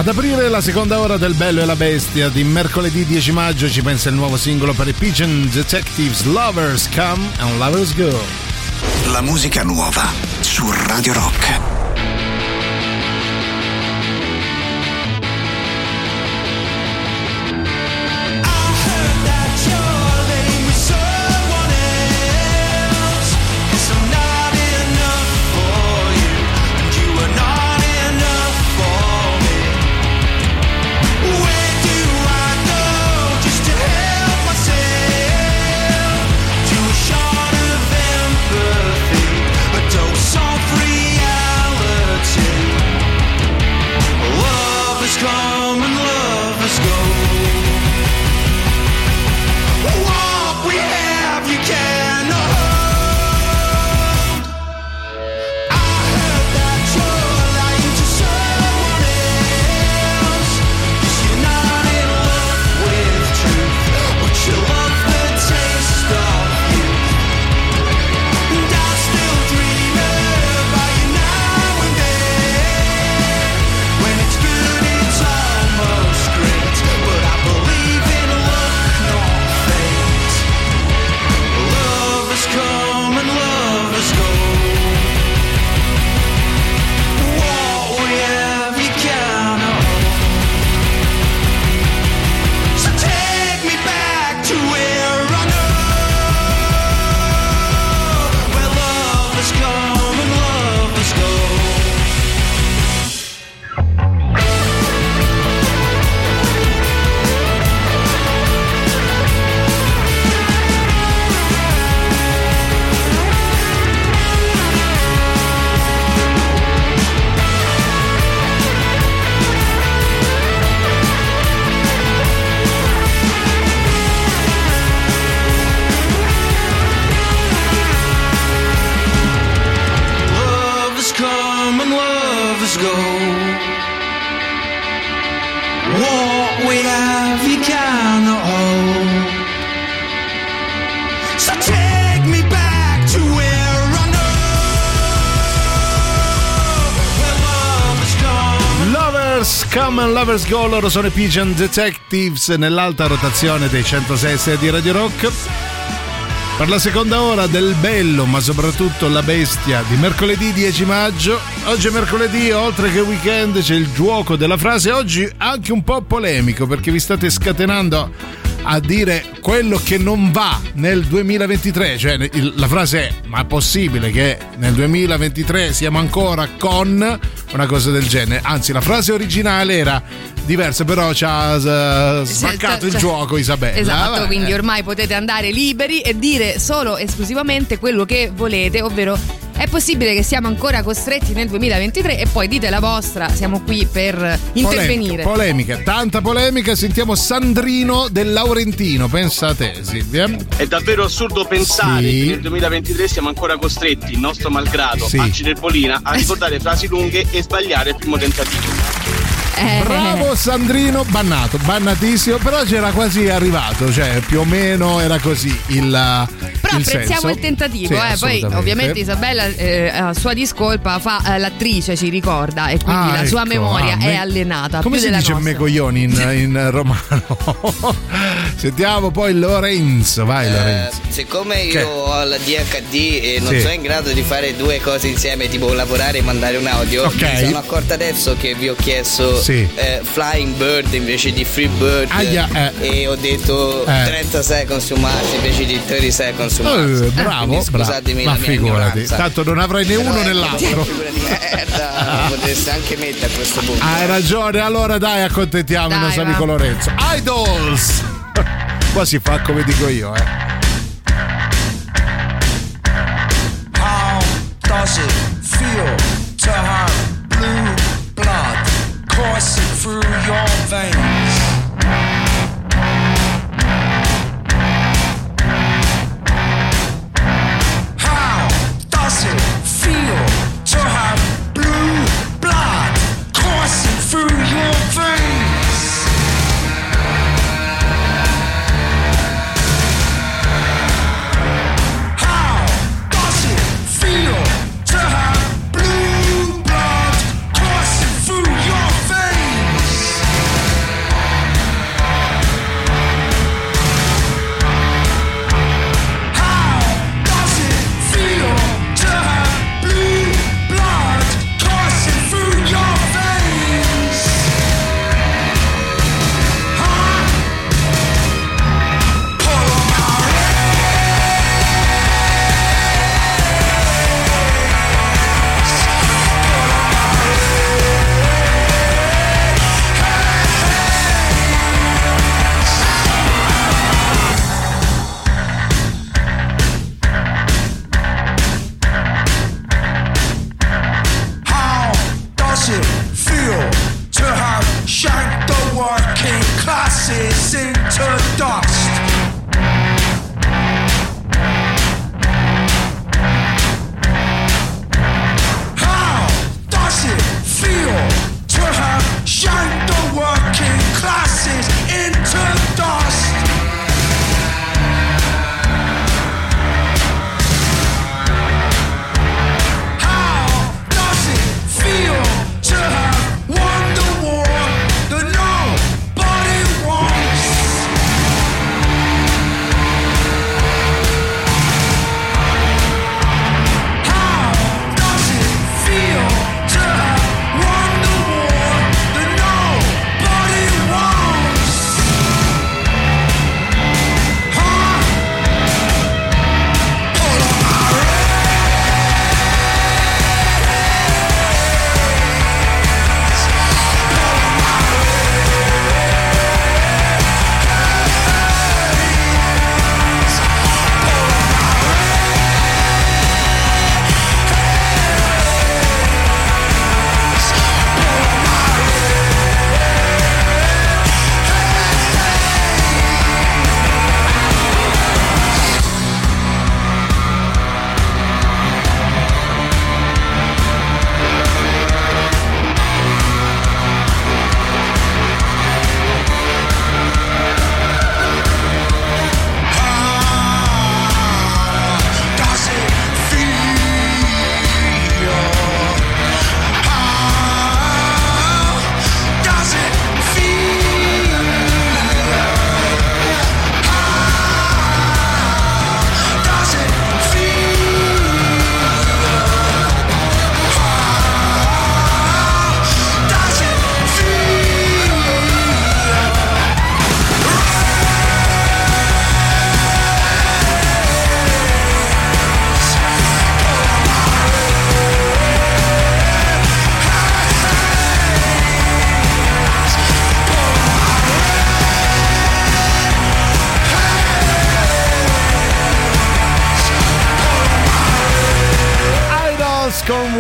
Ad aprire la seconda ora del Bello e la Bestia di mercoledì 10 maggio ci pensa il nuovo singolo per i Pigeon Detectives Lovers Come and Lovers Go. La musica nuova su Radio Rock. will Lovers Go, loro sono i Pigeon Detectives nell'alta rotazione dei 106 di Radio Rock. Per la seconda ora del bello, ma soprattutto la bestia di mercoledì 10 maggio. Oggi è mercoledì, oltre che weekend, c'è il gioco della frase. Oggi anche un po' polemico perché vi state scatenando a dire quello che non va nel 2023. Cioè, la frase è: ma è possibile che nel 2023 siamo ancora con una cosa del genere? Anzi, la frase originale era diversa, però ci ha eh, spaccato il cioè- gioco Isabella. Esatto, Vabbè. quindi ormai potete andare liberi e dire solo esclusivamente quello che volete, ovvero è possibile che siamo ancora costretti nel 2023 e poi dite la vostra, siamo qui per intervenire. Polemica, polemica, tanta polemica. Sentiamo Sandrino del Laurentino. Pensa a te, Silvia. È davvero assurdo pensare Sì. che nel 2023 siamo ancora costretti, nostro malgrado, Sì. a Cirepolina a ricordare frasi lunghe e sbagliare il primo tentativo. Eh. Bravo Sandrino, bannato, bannatissimo, però c'era quasi arrivato, cioè più o meno era così il, Però il apprezziamo senso. il tentativo, Sì, eh. poi ovviamente Isabella eh, a sua discolpa fa eh, l'attrice, ci ricorda, e quindi Ah, la sua ecco, memoria ah, è me- allenata. Come si dice nostra. me coglioni in, in romano? Sentiamo poi Lorenzo, vai Eh, Lorenzo. siccome io Che? ho la DHD e non Sì. sono in grado di fare due cose insieme, tipo lavorare e mandare un audio, Ok. mi sono accorta adesso che vi ho chiesto Sì. eh, Flying Bird invece di Free Bird Aia, eh. e ho detto Eh. 30 seconds to Mars invece di 30 seconds to Mars. Eh, bravo, Quindi bravo. scusatemi Ma figurati, ignoranza. tanto non avrai né Però uno né ecco, l'altro. merda, potreste anche mettere a questo punto. Hai ragione, allora dai, accontentiamo il Dai, nostro va. amico Lorenzo. Idols! Qua si fa come dico io, eh. How does it coursing through your veins?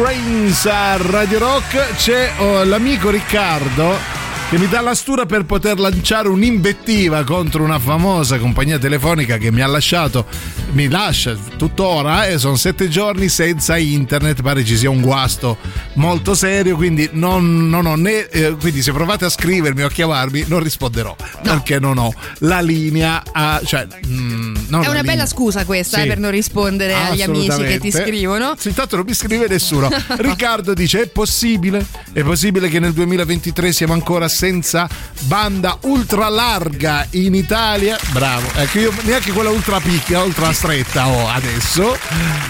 Pensa a Radio Rock c'è oh, l'amico Riccardo che mi dà la stura per poter lanciare un'invettiva contro una famosa compagnia telefonica che mi ha lasciato, mi lascia tuttora e sono sette giorni senza internet, pare ci sia un guasto molto serio, quindi non, non ho né, eh, quindi se provate a scrivermi o a chiamarmi non risponderò perché non ho la linea, a, cioè mm, È una linea. bella scusa questa Sì. eh, per non rispondere agli amici che ti scrivono. Sì, intanto non mi scrive nessuno. Riccardo dice: È possibile? È possibile che nel 2023 siamo ancora senza banda ultra larga in Italia? Bravo. Ecco, io neanche quella ultra piccola, ultra stretta ho adesso.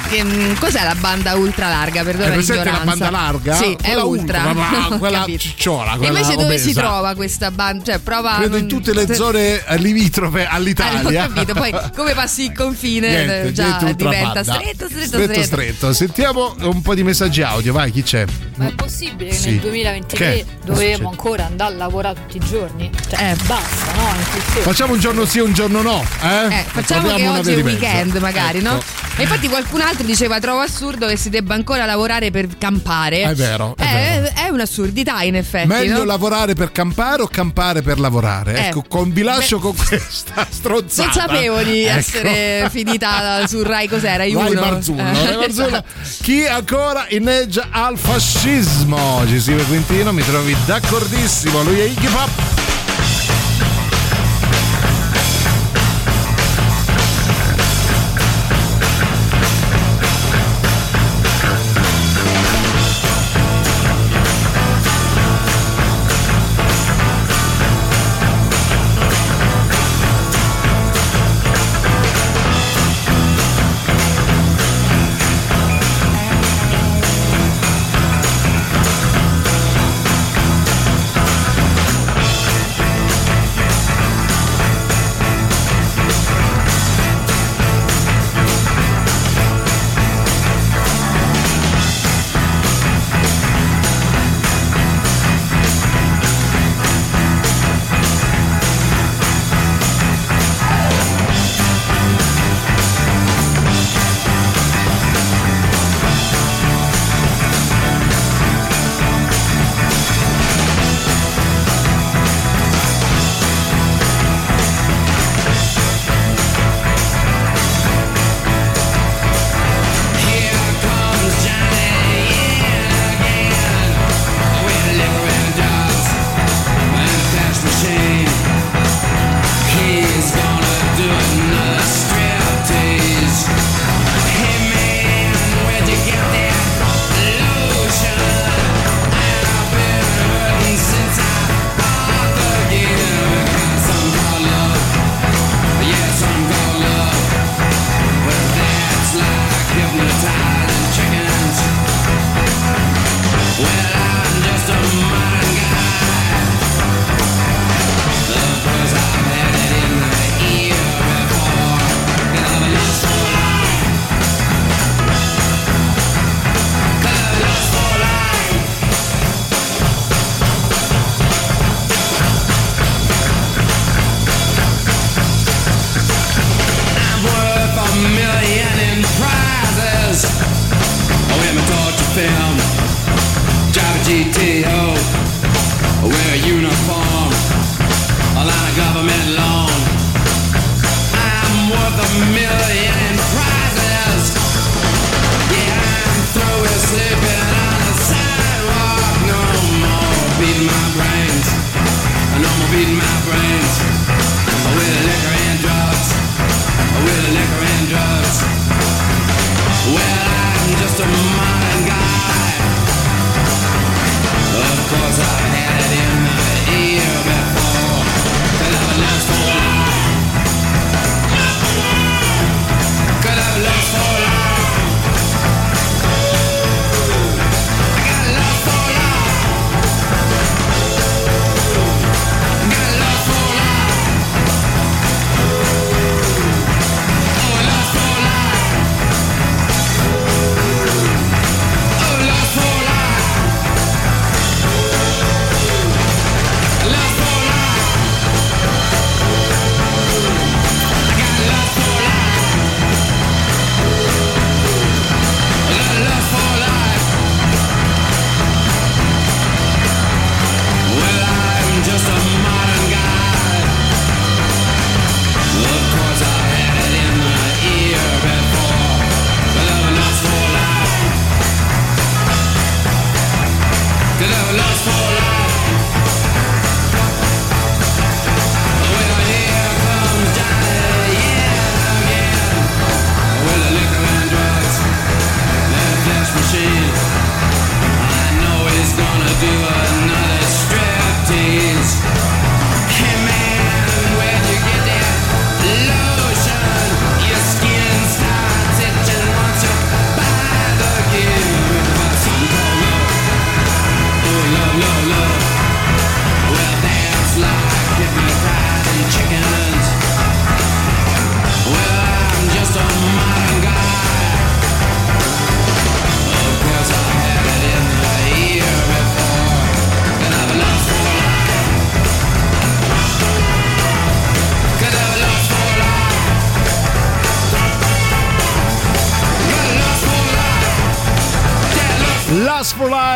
Che, mm, cos'è la banda ultra larga? Perdona È presente la banda larga? Sì, è Quella ultra. ultra, ma quella cicciola, E quella invece dove si obesa. trova questa banda? Cioè, prova. Credo in non- tutte le zone eh, limitrofe Ah, all'Italia. ho capito, poi come passi il confine Niente, eh, già niente diventa stretto, stretto, stretto, stretto. stretto. Sentiamo un po' di messaggi audio, vai, chi c'è? Ma è possibile che Sì. nel 2023 Che? dovremo ancora andare a lavorare tutti i giorni? Cioè, basta, no? Facciamo un giorno sì, un giorno no. Eh, Eh, facciamo che oggi è mezzo. weekend, magari, no? Ecco. E infatti qualcun altro diceva: Trovo assurdo che si debba ancora lavorare per campare. È vero, è Eh, vero. è un'assurdità, in effetti. Meglio no? lavorare per campare o campare per lavorare? Eh, ecco, con vi lascio con questa stronzata. Non sapevo di Ecco. essere finita su Rai cos'era? Rai Rai 1. Marzullo, Eh, Rai Marzullo. Chi ancora inneggia al fascismo? Giuseppe Quintino, mi trovi d'accordissimo. Lui è Iggy Pop.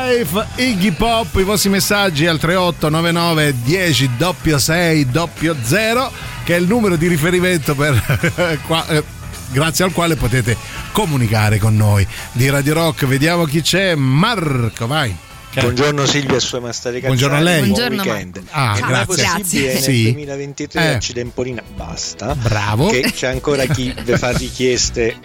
Life, Iggy Pop, i vostri messaggi al 3899 10 6 0 che è il numero di riferimento per qua- eh, grazie al quale potete comunicare con noi di Radio Rock. Vediamo chi c'è. Marco, vai. Buongiorno Silvia e sua maestra di Buongiorno a lei. Buon Buongiorno, weekend. Ah, Se non è grazie. possibile nel Sì. 2023 Eh. Accidempolina basta. Bravo. Che c'è ancora chi vi fa richieste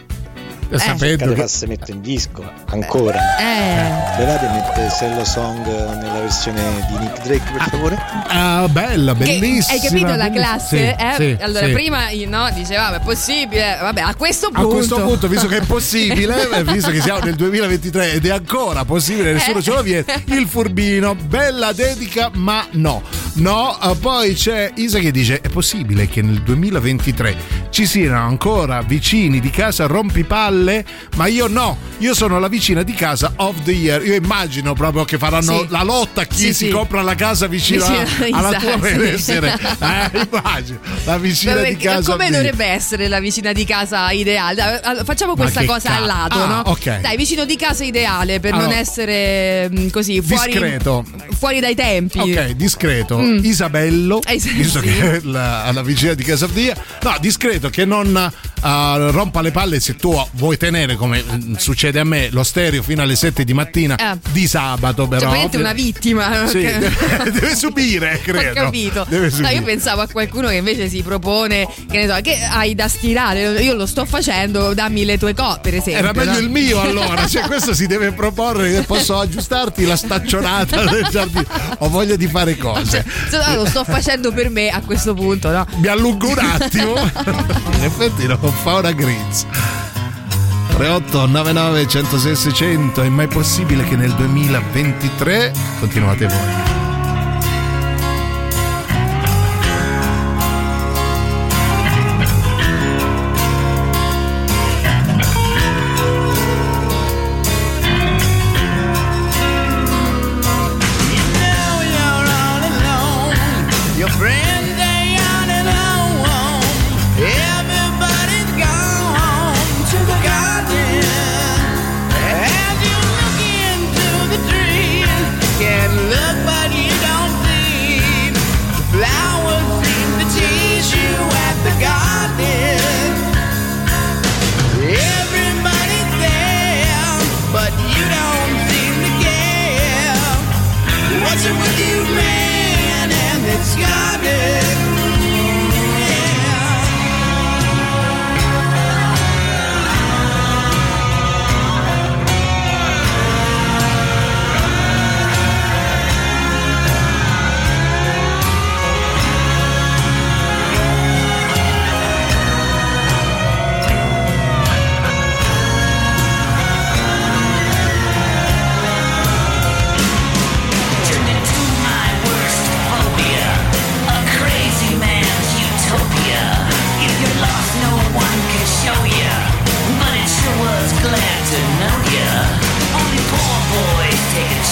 Eh, cercate che- farsi mettere in disco ancora. Eh. Levate e mette Sello Song nella versione di Nick Drake per favore. Ah, bella, Che- bellissima. hai capito la classe? Sì, eh? sì, allora, sì. prima no, diceva, è possibile. Vabbè, a questo A punto. questo punto, visto che è possibile, eh, visto che siamo nel 2023 ed è ancora possibile, nessuno Eh. ce lo viene, il furbino, bella dedica, ma no. No, eh, poi c'è Isa che dice: È possibile che nel 2023 ci siano ancora vicini di casa rompipalle? Ma io no, io sono la vicina di casa of the year. Io immagino proprio che faranno Sì. la lotta a chi Sì, si sì. compra la casa vicino a- Vicino a alla Isa, tua benessere. Eh, immagino, la vicina di casa. come of the year. dovrebbe essere la vicina di casa ideale? Allora, facciamo questa cosa ca- al lato, Ah, no? ok. Dai, vicino di casa ideale per non Allora, essere mm, così fuori, Discreto. fuori dai tempi. Ok, discreto. Mm. Isabello, Eh, visto che è la, la vicina di casa Dia. No, discreto, che non eh, rompa le palle se tu vuoi tenere, come mm, succede a me, lo stereo fino alle 7 di mattina Eh. di sabato, Cioè, però. praticamente una vittima. no? Sì, Che- deve, deve subire, credo. Ho capito. No, io pensavo a qualcuno che invece si propone, che ne so, che hai da stirare. Io lo sto facendo, dammi le tue cose, per esempio. Era meglio no? il mio allora, cioè questo si deve proporre che posso aggiustarti la staccionata del giardino. Ho voglia di fare cose. Se no, lo sto facendo per me a questo punto, no? Mi allungo un attimo. In effetti non fa una Greens. 3899 106 600 è mai possibile che nel 2023 continuate voi.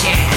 shit.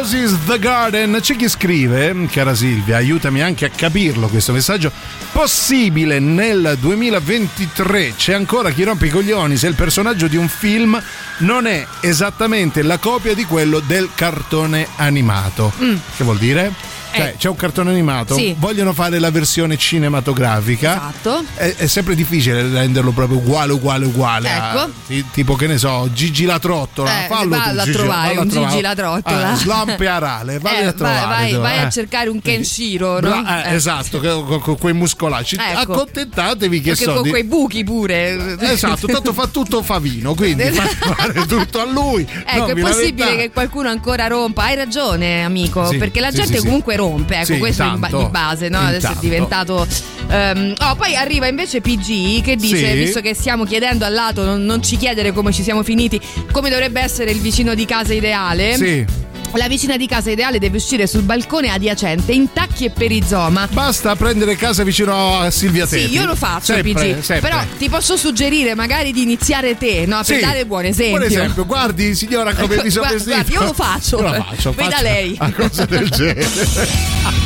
Roses The Garden. C'è chi scrive, cara Silvia, aiutami anche a capirlo questo messaggio. Possibile nel 2023 c'è ancora chi rompe i coglioni se il personaggio di un film non è esattamente la copia di quello del cartone animato. Che vuol dire? Cioè, Eh. c'è un cartone animato, Sì. vogliono fare la versione cinematografica. Esatto. È, è sempre difficile renderlo proprio uguale, uguale, uguale. a- Ecco. ti- tipo, che ne so, Gigi la trottola. Eh, fallo tu, a Gigi, trovare a un. Gigi la trottola. Eh, slampe arale, vai Eh, a trovare. vai, vai eh. a cercare un Kenshiro, no? Bra- eh, Eh. Esatto, con, con- quei muscolacci. Ecco. Accontentatevi che Perché so con di- quei buchi pure. Esatto, tanto fa tutto Favino, quindi fa fare tutto a lui. Ecco, Non è possibile che qualcuno ancora rompa. Hai ragione, amico, Sì, perché la gente sì. comunque rompe. Ecco, Sì, questo intanto. di base, no? Adesso è Intanto. diventato. ehm, oh, poi arriva invece PG che dice: Sì. visto che stiamo chiedendo al lato, non, non ci chiedere come ci siamo finiti, come dovrebbe essere il vicino di casa ideale. Sì. La vicina di casa ideale deve uscire sul balcone adiacente in tacchi e perizoma. Basta prendere casa vicino a Silvia Sì, Teti. io lo faccio, Sempre, PG. sempre. Però ti posso suggerire magari di iniziare te, no? Per Sì, dare buon esempio. Buon esempio, guardi signora come mi sono vestito. guarda, io lo faccio. Io lo faccio. Veda lei. Una cosa del genere.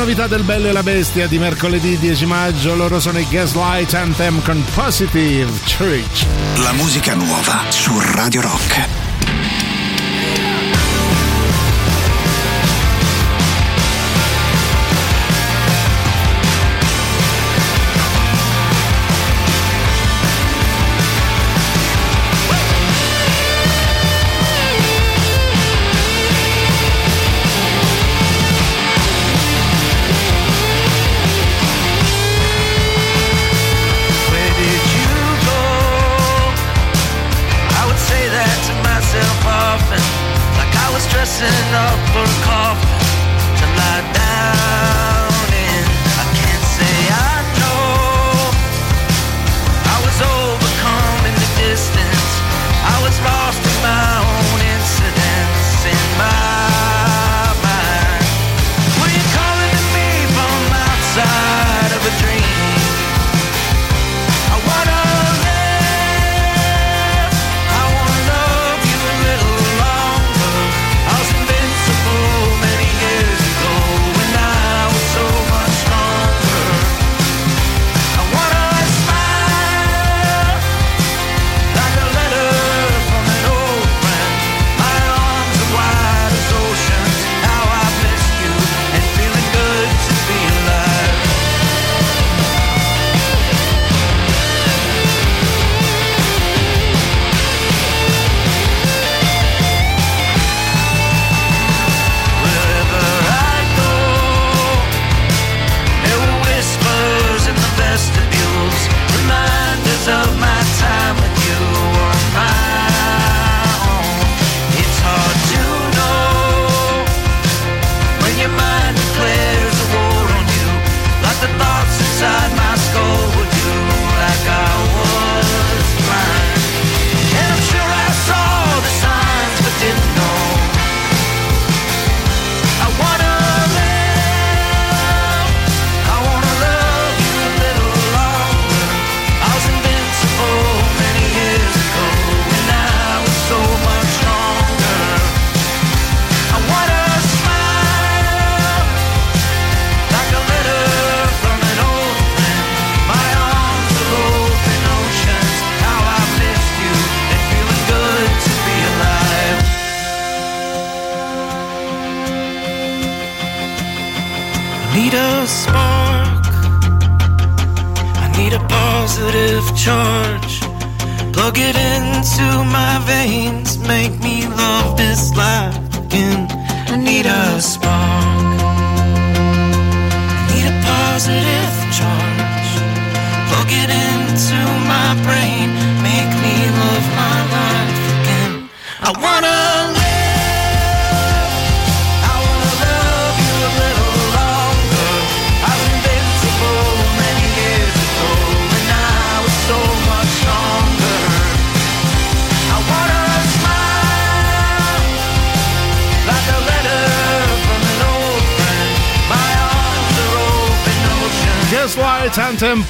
novità del Bello e la Bestia di mercoledì 10 maggio, loro sono i Gaslight Anthem con Positive Church. La musica nuova su Radio Rock.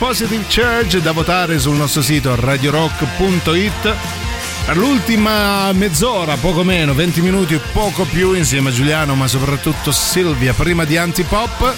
Positive Church da votare sul nostro sito radiorock.it per l'ultima mezz'ora, poco meno, 20 minuti o poco più insieme a Giuliano ma soprattutto Silvia prima di Antipop.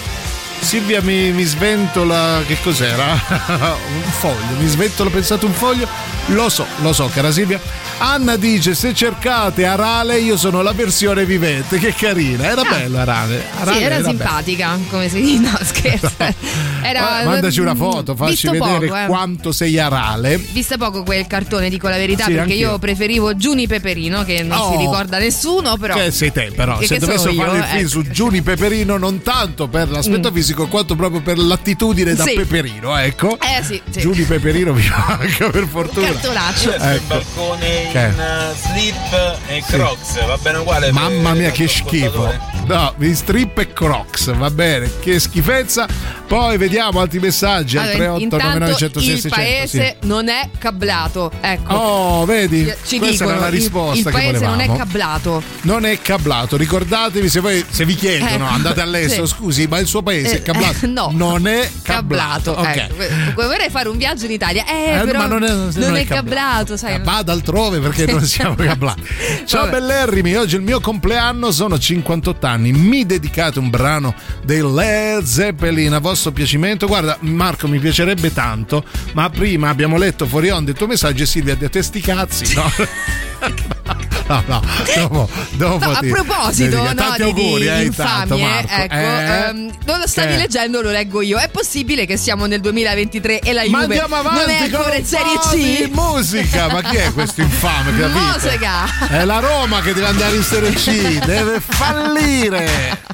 Silvia mi, mi sventola, che cos'era? un foglio, mi sventola, pensate un foglio? Lo so, lo so cara Silvia. Anna dice se cercate Arale io sono la versione vivente, che carina, era bello Arale. Arale sì, era, bello. simpatica, come si dice. No, scherzo. Era, Eh, Mandaci una foto, facci vedere poco, eh. quanto sei arale. Viste poco quel cartone, dico la verità, Sì, perché anch'io. io preferivo Giuni Peperino, che non Oh. si ricorda nessuno, però. Che sei te, però. Che- Se che dovessero sono fare il film ecco. su Giuni Peperino, non tanto per l'aspetto Mm. fisico, quanto proprio per l'attitudine da Sì. Peperino, ecco. Eh sì, sì. Giuni Peperino mi manca per fortuna. Cartonaccio. Io sto in Ecco. balcone Che? in uh, slip e crocs, va bene uguale. Mamma mia, che schifo. No, mi strip e crocs, va bene, che schifezza. Poi vediamo altri messaggi al Allora, 3899 intanto 106 il 600. paese non è cablato, ecco. Oh, vedi? Ci Questa dicono, era la il- risposta il, che paese non è volevamo. cablato. Non è cablato, ricordatevi se, voi, se vi chiedono, Ecco, andate all'estero, sì. scusi, ma il suo paese Eh, è cablato? eh, no. Non è cablato. Cablato, ok. ecco. Que- Vorrei fare un viaggio in Italia, eh, Eh, però ma non è, non è cablato, sai. Vada altrove perché non siamo cablati. Ciao Vabbè. bellerrimi, oggi è il mio compleanno, sono 58 anni. Mi dedicate un brano dei Led Zeppelin a vostro piacimento. Guarda, Marco, mi piacerebbe tanto, ma prima abbiamo letto fuori onda il tuo messaggio e Silvia ha detto "E sti cazzi, no? No, no, dopo, dopo No, a proposito dedica- no, tanti auguri, di eh, infamie, Marco. ecco, Eh, ehm, non lo stavi che? leggendo, lo leggo io. È possibile che siamo nel 2023 e la Ma Juve andiamo avanti non è ancora in Serie C? musica, ma chi è questo infame? Musica. È la Roma che deve andare in Serie C, deve fallire.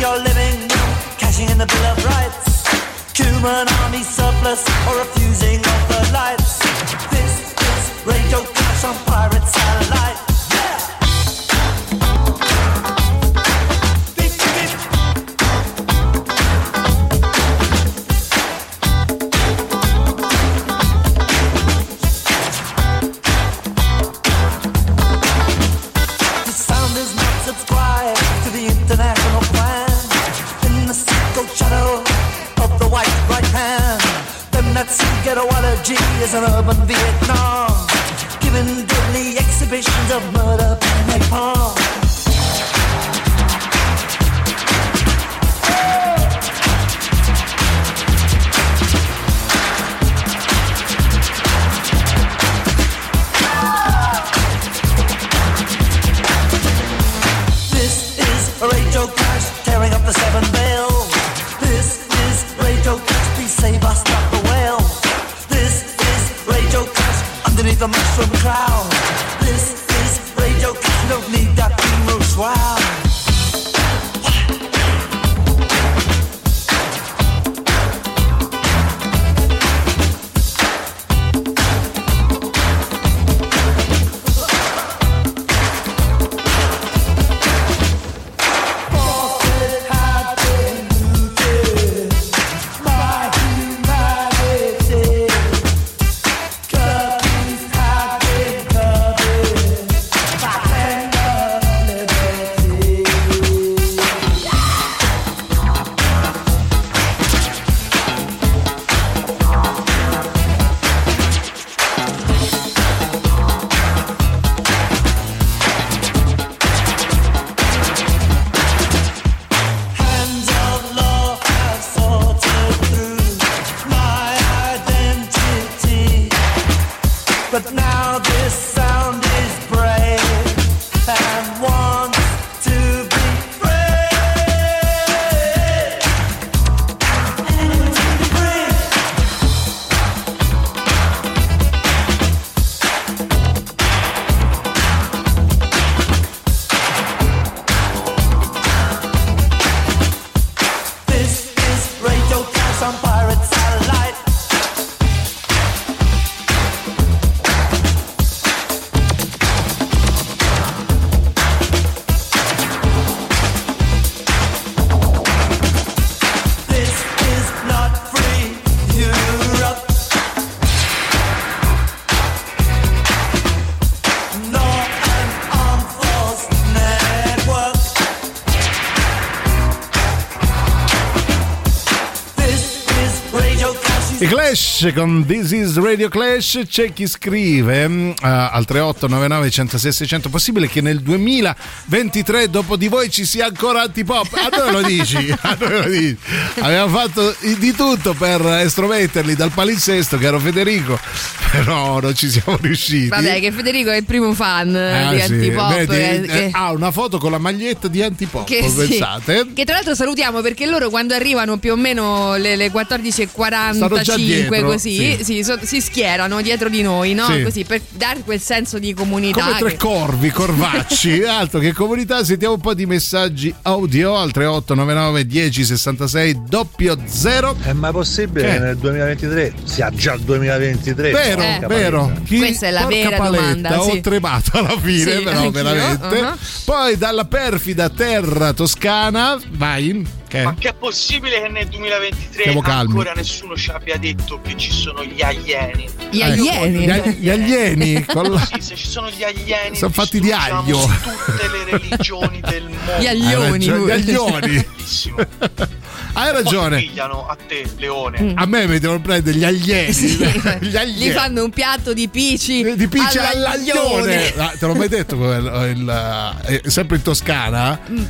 your living cashing in the Bill of Rights. Human army surplus or refusing of the lights. This is radio crash on pirate satellite. I Clash con This is Radio Clash c'è chi scrive uh, al 3899 106 600 possibile che nel 2023 dopo di voi ci sia ancora antipop a noi lo dici, a noi lo dici. abbiamo fatto di tutto per estrometterli dal palinsesto che ero Federico però non ci siamo riusciti Vabbè, che Federico è il primo fan Ah, di sì. Antipop. Vedi, che- eh, che- ha una foto con la maglietta di Antipop che sì. pensate Che tra l'altro salutiamo perché loro quando arrivano più o meno le, le Stanno già 14.45 dietro, così sì. sì, so- si schierano dietro di noi, no? Sì. Così per dare quel senso di comunità. Come tre che- corvi, corvacci, altro che comunità, sentiamo un po' di messaggi audio al 3899 10 66 00. È mai possibile Che? nel 2023 sia già il 2023? Vero, Porca vero. Chi- Questa è la vera paletta, domanda, sì. Ho tremato alla fine, Sì, però anch'io, veramente. uh-huh. Poi dalla perfida terra toscana, vai. Che? Ma che è possibile che nel 2023 Siamo calmi. ancora nessuno ci abbia detto che ci sono gli alieni? Gli alieni? Gli, ag- gli alieni con la- Sì, se ci sono gli alieni sono fatti di aglio. tutte le religioni del mondo. Gli Hai aglioni. ragione. Gli aglioni. Hai ragione. Pigliano a te, leone. A me mi devono prendere gli alieni. Sì. Gli alieni. Gli fanno un piatto di pici di pici all'aglione. all'aglione. Ah, te l'ho mai detto quello, il- eh, sempre in Toscana? Mm.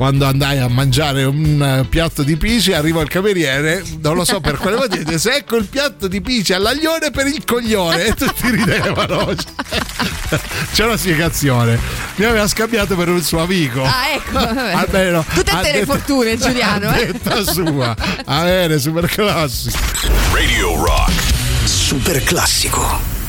Quando andai a mangiare un eh, piatto di pici, arriva il cameriere, non lo so per quale motivo, dice ecco il piatto di pici all'aglione per il coglione e tutti ridevano. C'è una spiegazione. Mi aveva scambiato per un suo amico. Ah, ecco. Almeno, Tutte te le fortune, Giuliano. a eh. detta sua. A bene, super classico. Radio Rock. Super classico.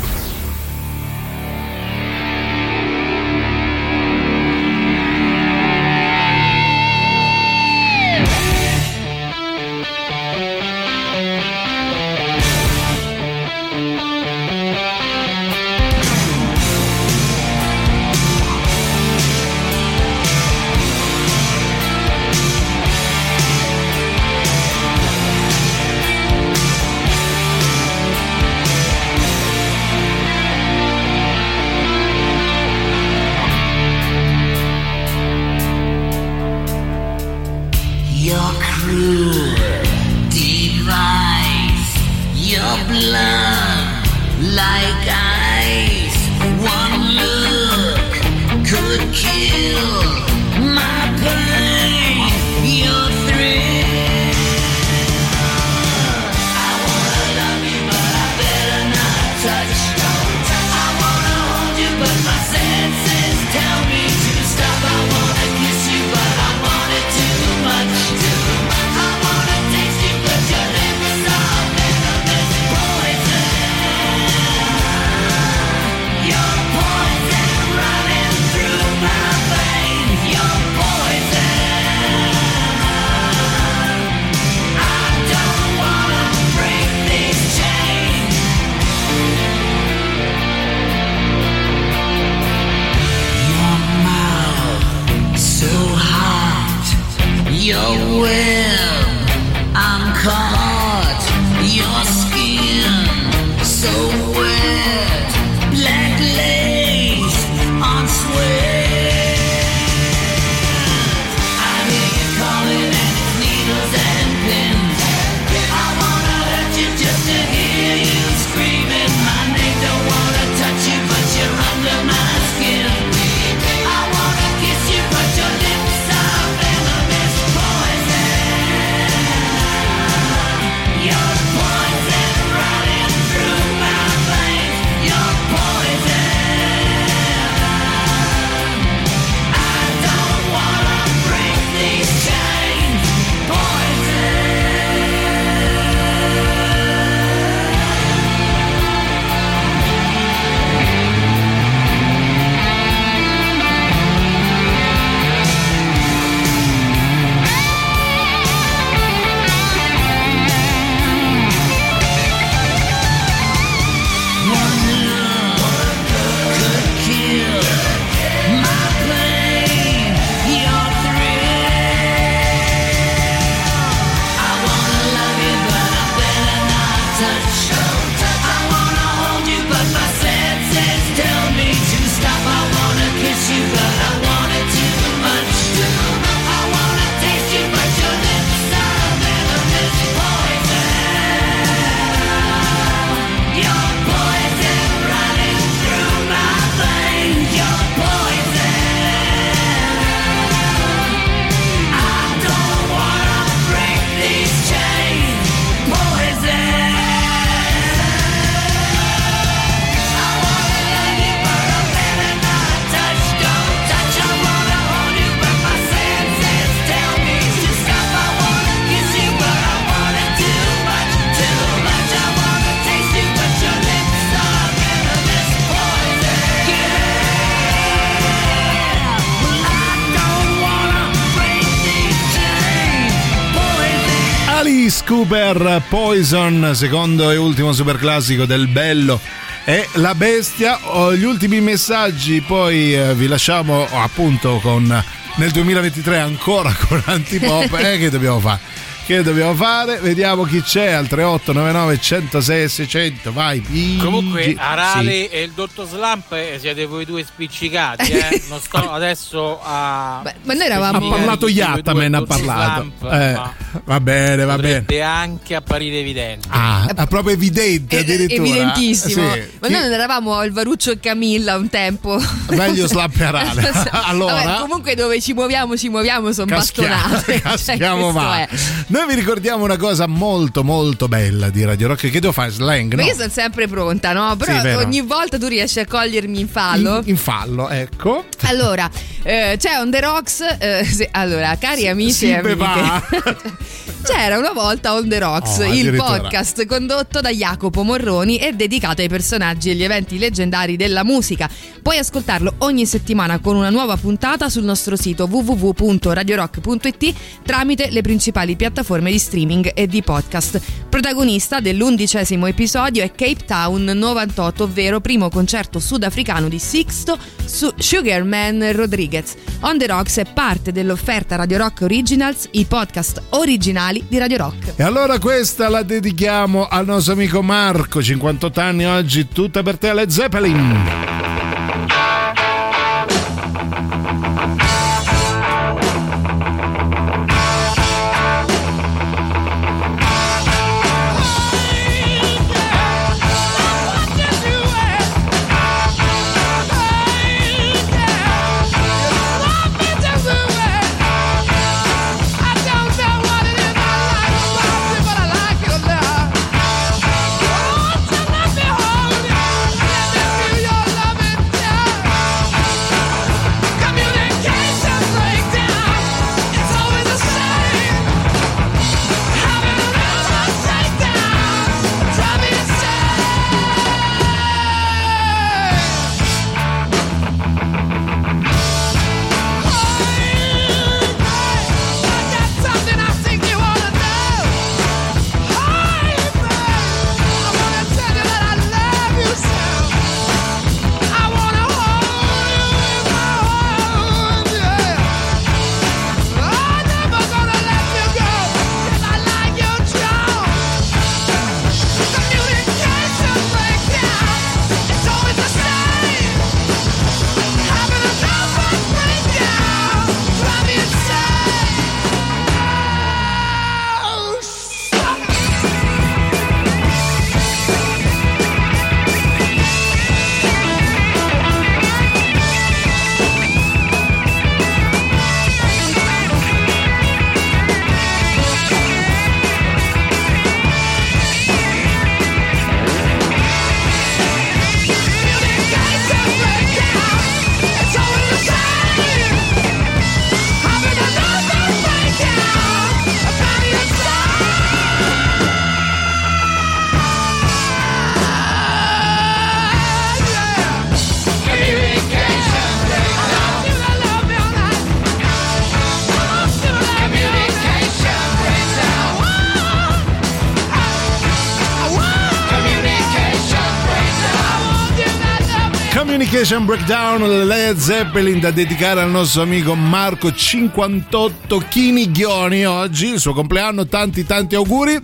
Cooper Poison, secondo e ultimo super classico del bello e la bestia. Oh, gli ultimi messaggi, poi eh, vi lasciamo oh, appunto con nel 2023 ancora con Antipop. eh, che dobbiamo fare? Che dobbiamo fare? Vediamo chi c'è al 3899 106 600. Vai, Pigi. Comunque, Arale Sì. e il dottor Slump eh, siete voi due spiccicati, eh? Non sto adesso a. ma noi eravamo- Ha parlato Yattaman, ha parlato. Eh, va bene, va bene. Potrebbe anche apparire evidente. Ah, è proprio evidente addirittura. Evidentissimo. Sì. Ma noi non eravamo il Varuccio e Camilla un tempo. Meglio slap e arale. allora, Vabbè, comunque dove ci muoviamo, ci muoviamo, sono Caschiamo, bastonate. caschiamo Cioè, questo va. è. Noi vi ricordiamo una cosa molto molto bella di Radio Rock che devo fare slang, Ma no? io sono sempre pronta, no? Però Sì, ogni volta tu riesci a cogliermi in fallo. In, in fallo, ecco. Allora, eh, c'è On The Rocks. eh, sì, allora, cari amici Sì, e amiche. c'era una volta On The Rocks, Oh, il podcast condotto da Jacopo Morroni e dedicato ai personaggi e agli eventi leggendari della musica. Puoi ascoltarlo ogni settimana con una nuova puntata sul nostro sito www.radiorock.it tramite le principali piattaforme di streaming e di podcast. Protagonista dell'undicesimo episodio è Cape Town 98, ovvero primo concerto sudafricano di Sixto su Sugarman Rodriguez. On the Rocks è parte dell'offerta Radio Rock Originals, i podcast originali di Radio Rock. E allora questa la dedichiamo al nostro amico Marco, 58 anni oggi, tutta per te Led Zeppelin. Communication Breakdown Led Zeppelin da dedicare al nostro amico Marco 58 Chinigioni oggi, il suo compleanno, tanti tanti auguri.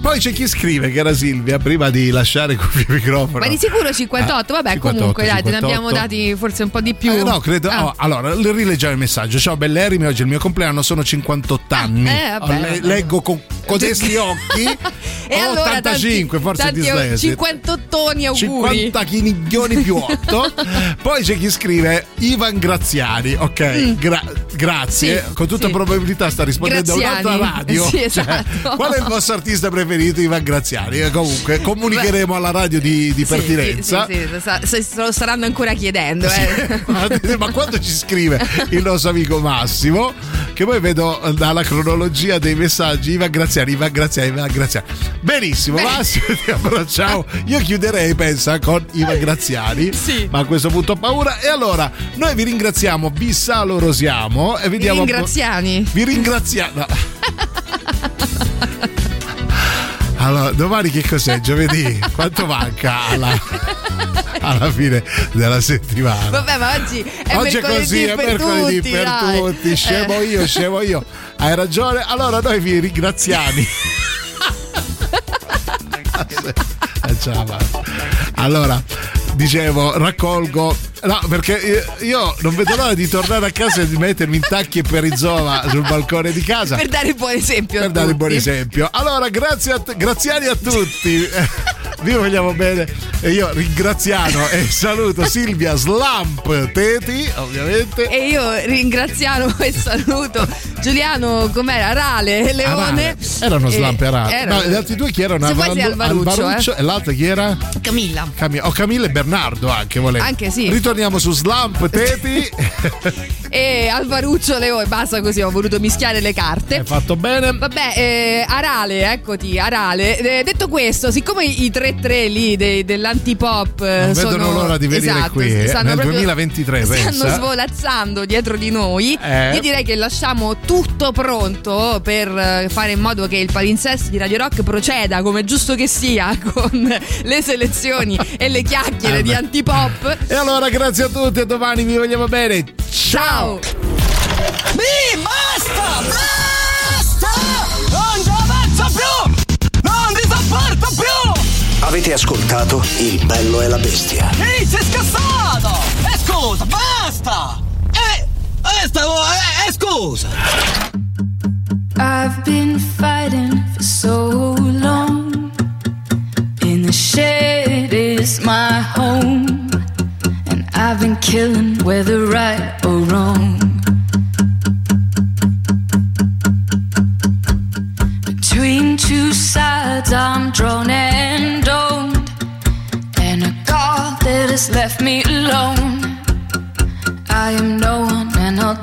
Poi c'è chi scrive che era Silvia prima di lasciare qui il microfono. Ma di sicuro 58, vabbè 58, comunque dai, te ne 58. abbiamo dati forse un po' di più. Eh, no, credo. Ah. oh, allora, le rileggiamo il messaggio. Ciao bellerimi, oggi è il mio compleanno, sono 58 anni. eh, vabbè, Oh, le- leggo con codesti occhi. E Ho allora 85, tanti, forse tanti dislessico. 58 auguri. 50 chiniglioni più 8. Poi c'è chi scrive Ivan Graziani. Ok, Mm. gra- grazie. Sì, Con tutta sì. probabilità sta rispondendo a un'altra radio. Sì, Cioè, esatto. qual è il vostro artista preferito? Ivan Graziani. E comunque comunicheremo alla radio di, di Sì, pertinenza. Sì, sì, sì, lo staranno ancora chiedendo. Eh. ma, quando ci scrive il nostro amico Massimo, che poi vedo dalla cronologia dei messaggi, Ivan Graziani, Ivan Graziani, Ivan Graziani. Benissimo, Massimo, ti abbracciamo. Io chiuderei, pensa, con Ivan Graziani, ma a questo punto ho paura. E allora, noi vi ringraziamo, vi salorosiamo e vi I diamo... ringraziani. Vi ringraziamo. Allora, domani che cos'è? Giovedì? Quanto manca alla, alla fine della settimana? Vabbè, ma oggi è Oggi è mercoledì così, è per mercoledì tutti, per dai. tutti. Scemo Eh. io, scemo io. Hai ragione. Allora noi vi ringraziamo. Eh, faccio. Allora, dicevo, raccolgo. No, perché io, non vedo l'ora di tornare a casa e di mettermi in tacchi e perizoma sul balcone di casa. Per dare il buon esempio. Per dare il buon esempio. Allora, grazie a t- graziani a tutti. Vi vogliamo bene. E io ringraziano e saluto Silvia Slump Teti, ovviamente. E io ringraziamo e saluto Giuliano, com'era? Rale, Leone. Arale. Erano Slump e Arale. erano- No, gli altri due chi erano? Se Alvaru- Alvaruccio, eh. e l'altro chi era? Camilla. Camilla. Oh, Camilla e Bernardo anche volendo. Anche sì. Ritorniamo su Slump Teti. E Alvaruccio Leone, basta così, ho voluto mischiare le carte. Hai fatto bene. Vabbè, eh, Arale, eccoti, Arale. Eh, detto questo, siccome i 3-3 lì dei- dell'antipop eh, Non sono vedono l'ora di venire esatto, qui, eh, stanno nel proprio- 2023, Stanno pensa. svolazzando dietro di noi. Eh. Io direi che lasciamo tutto pronto per eh, fare in modo che il palinsesto di Radio Rock proceda come è giusto che sia con le selezioni e le chiacchiere Eh di antipop. E allora grazie a tutti e domani vi vogliamo bene. Ciao! Mi basta! Basta! Avete ascoltato Il bello e la bestia. Ehi, sei scassato! E scusa, basta! Eh, eh, stavo, eh, eh, scusa! I've been fighting for so long. In the shed is my home. And I've been killing whether right or wrong. Between two sides, I'm drawn and that has left me alone. I am no one and I'll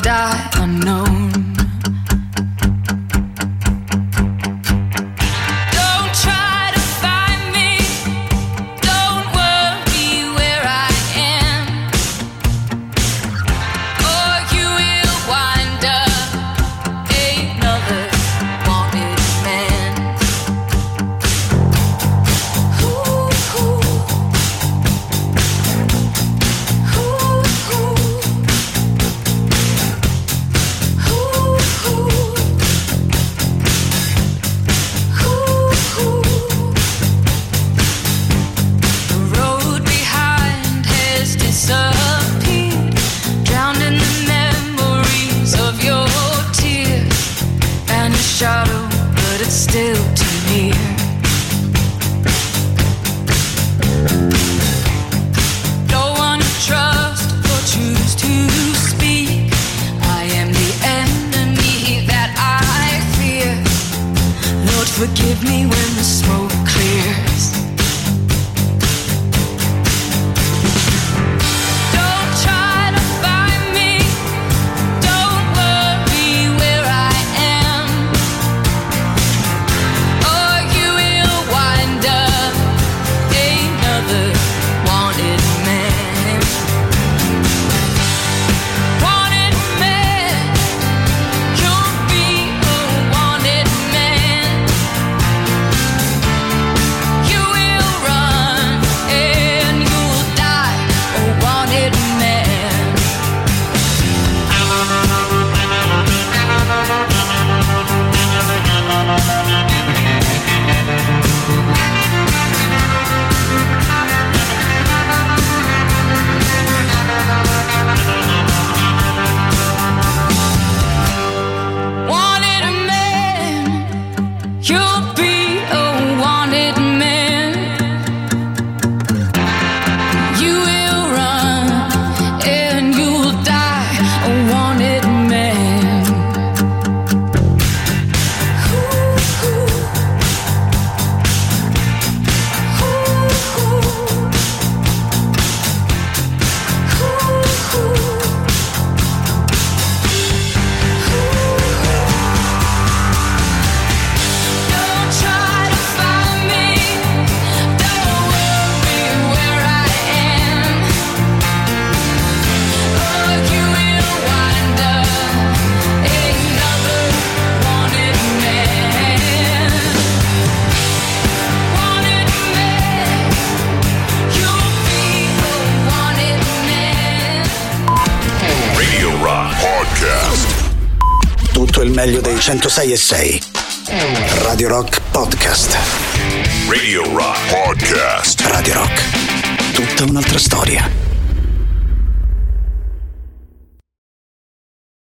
106 e 6.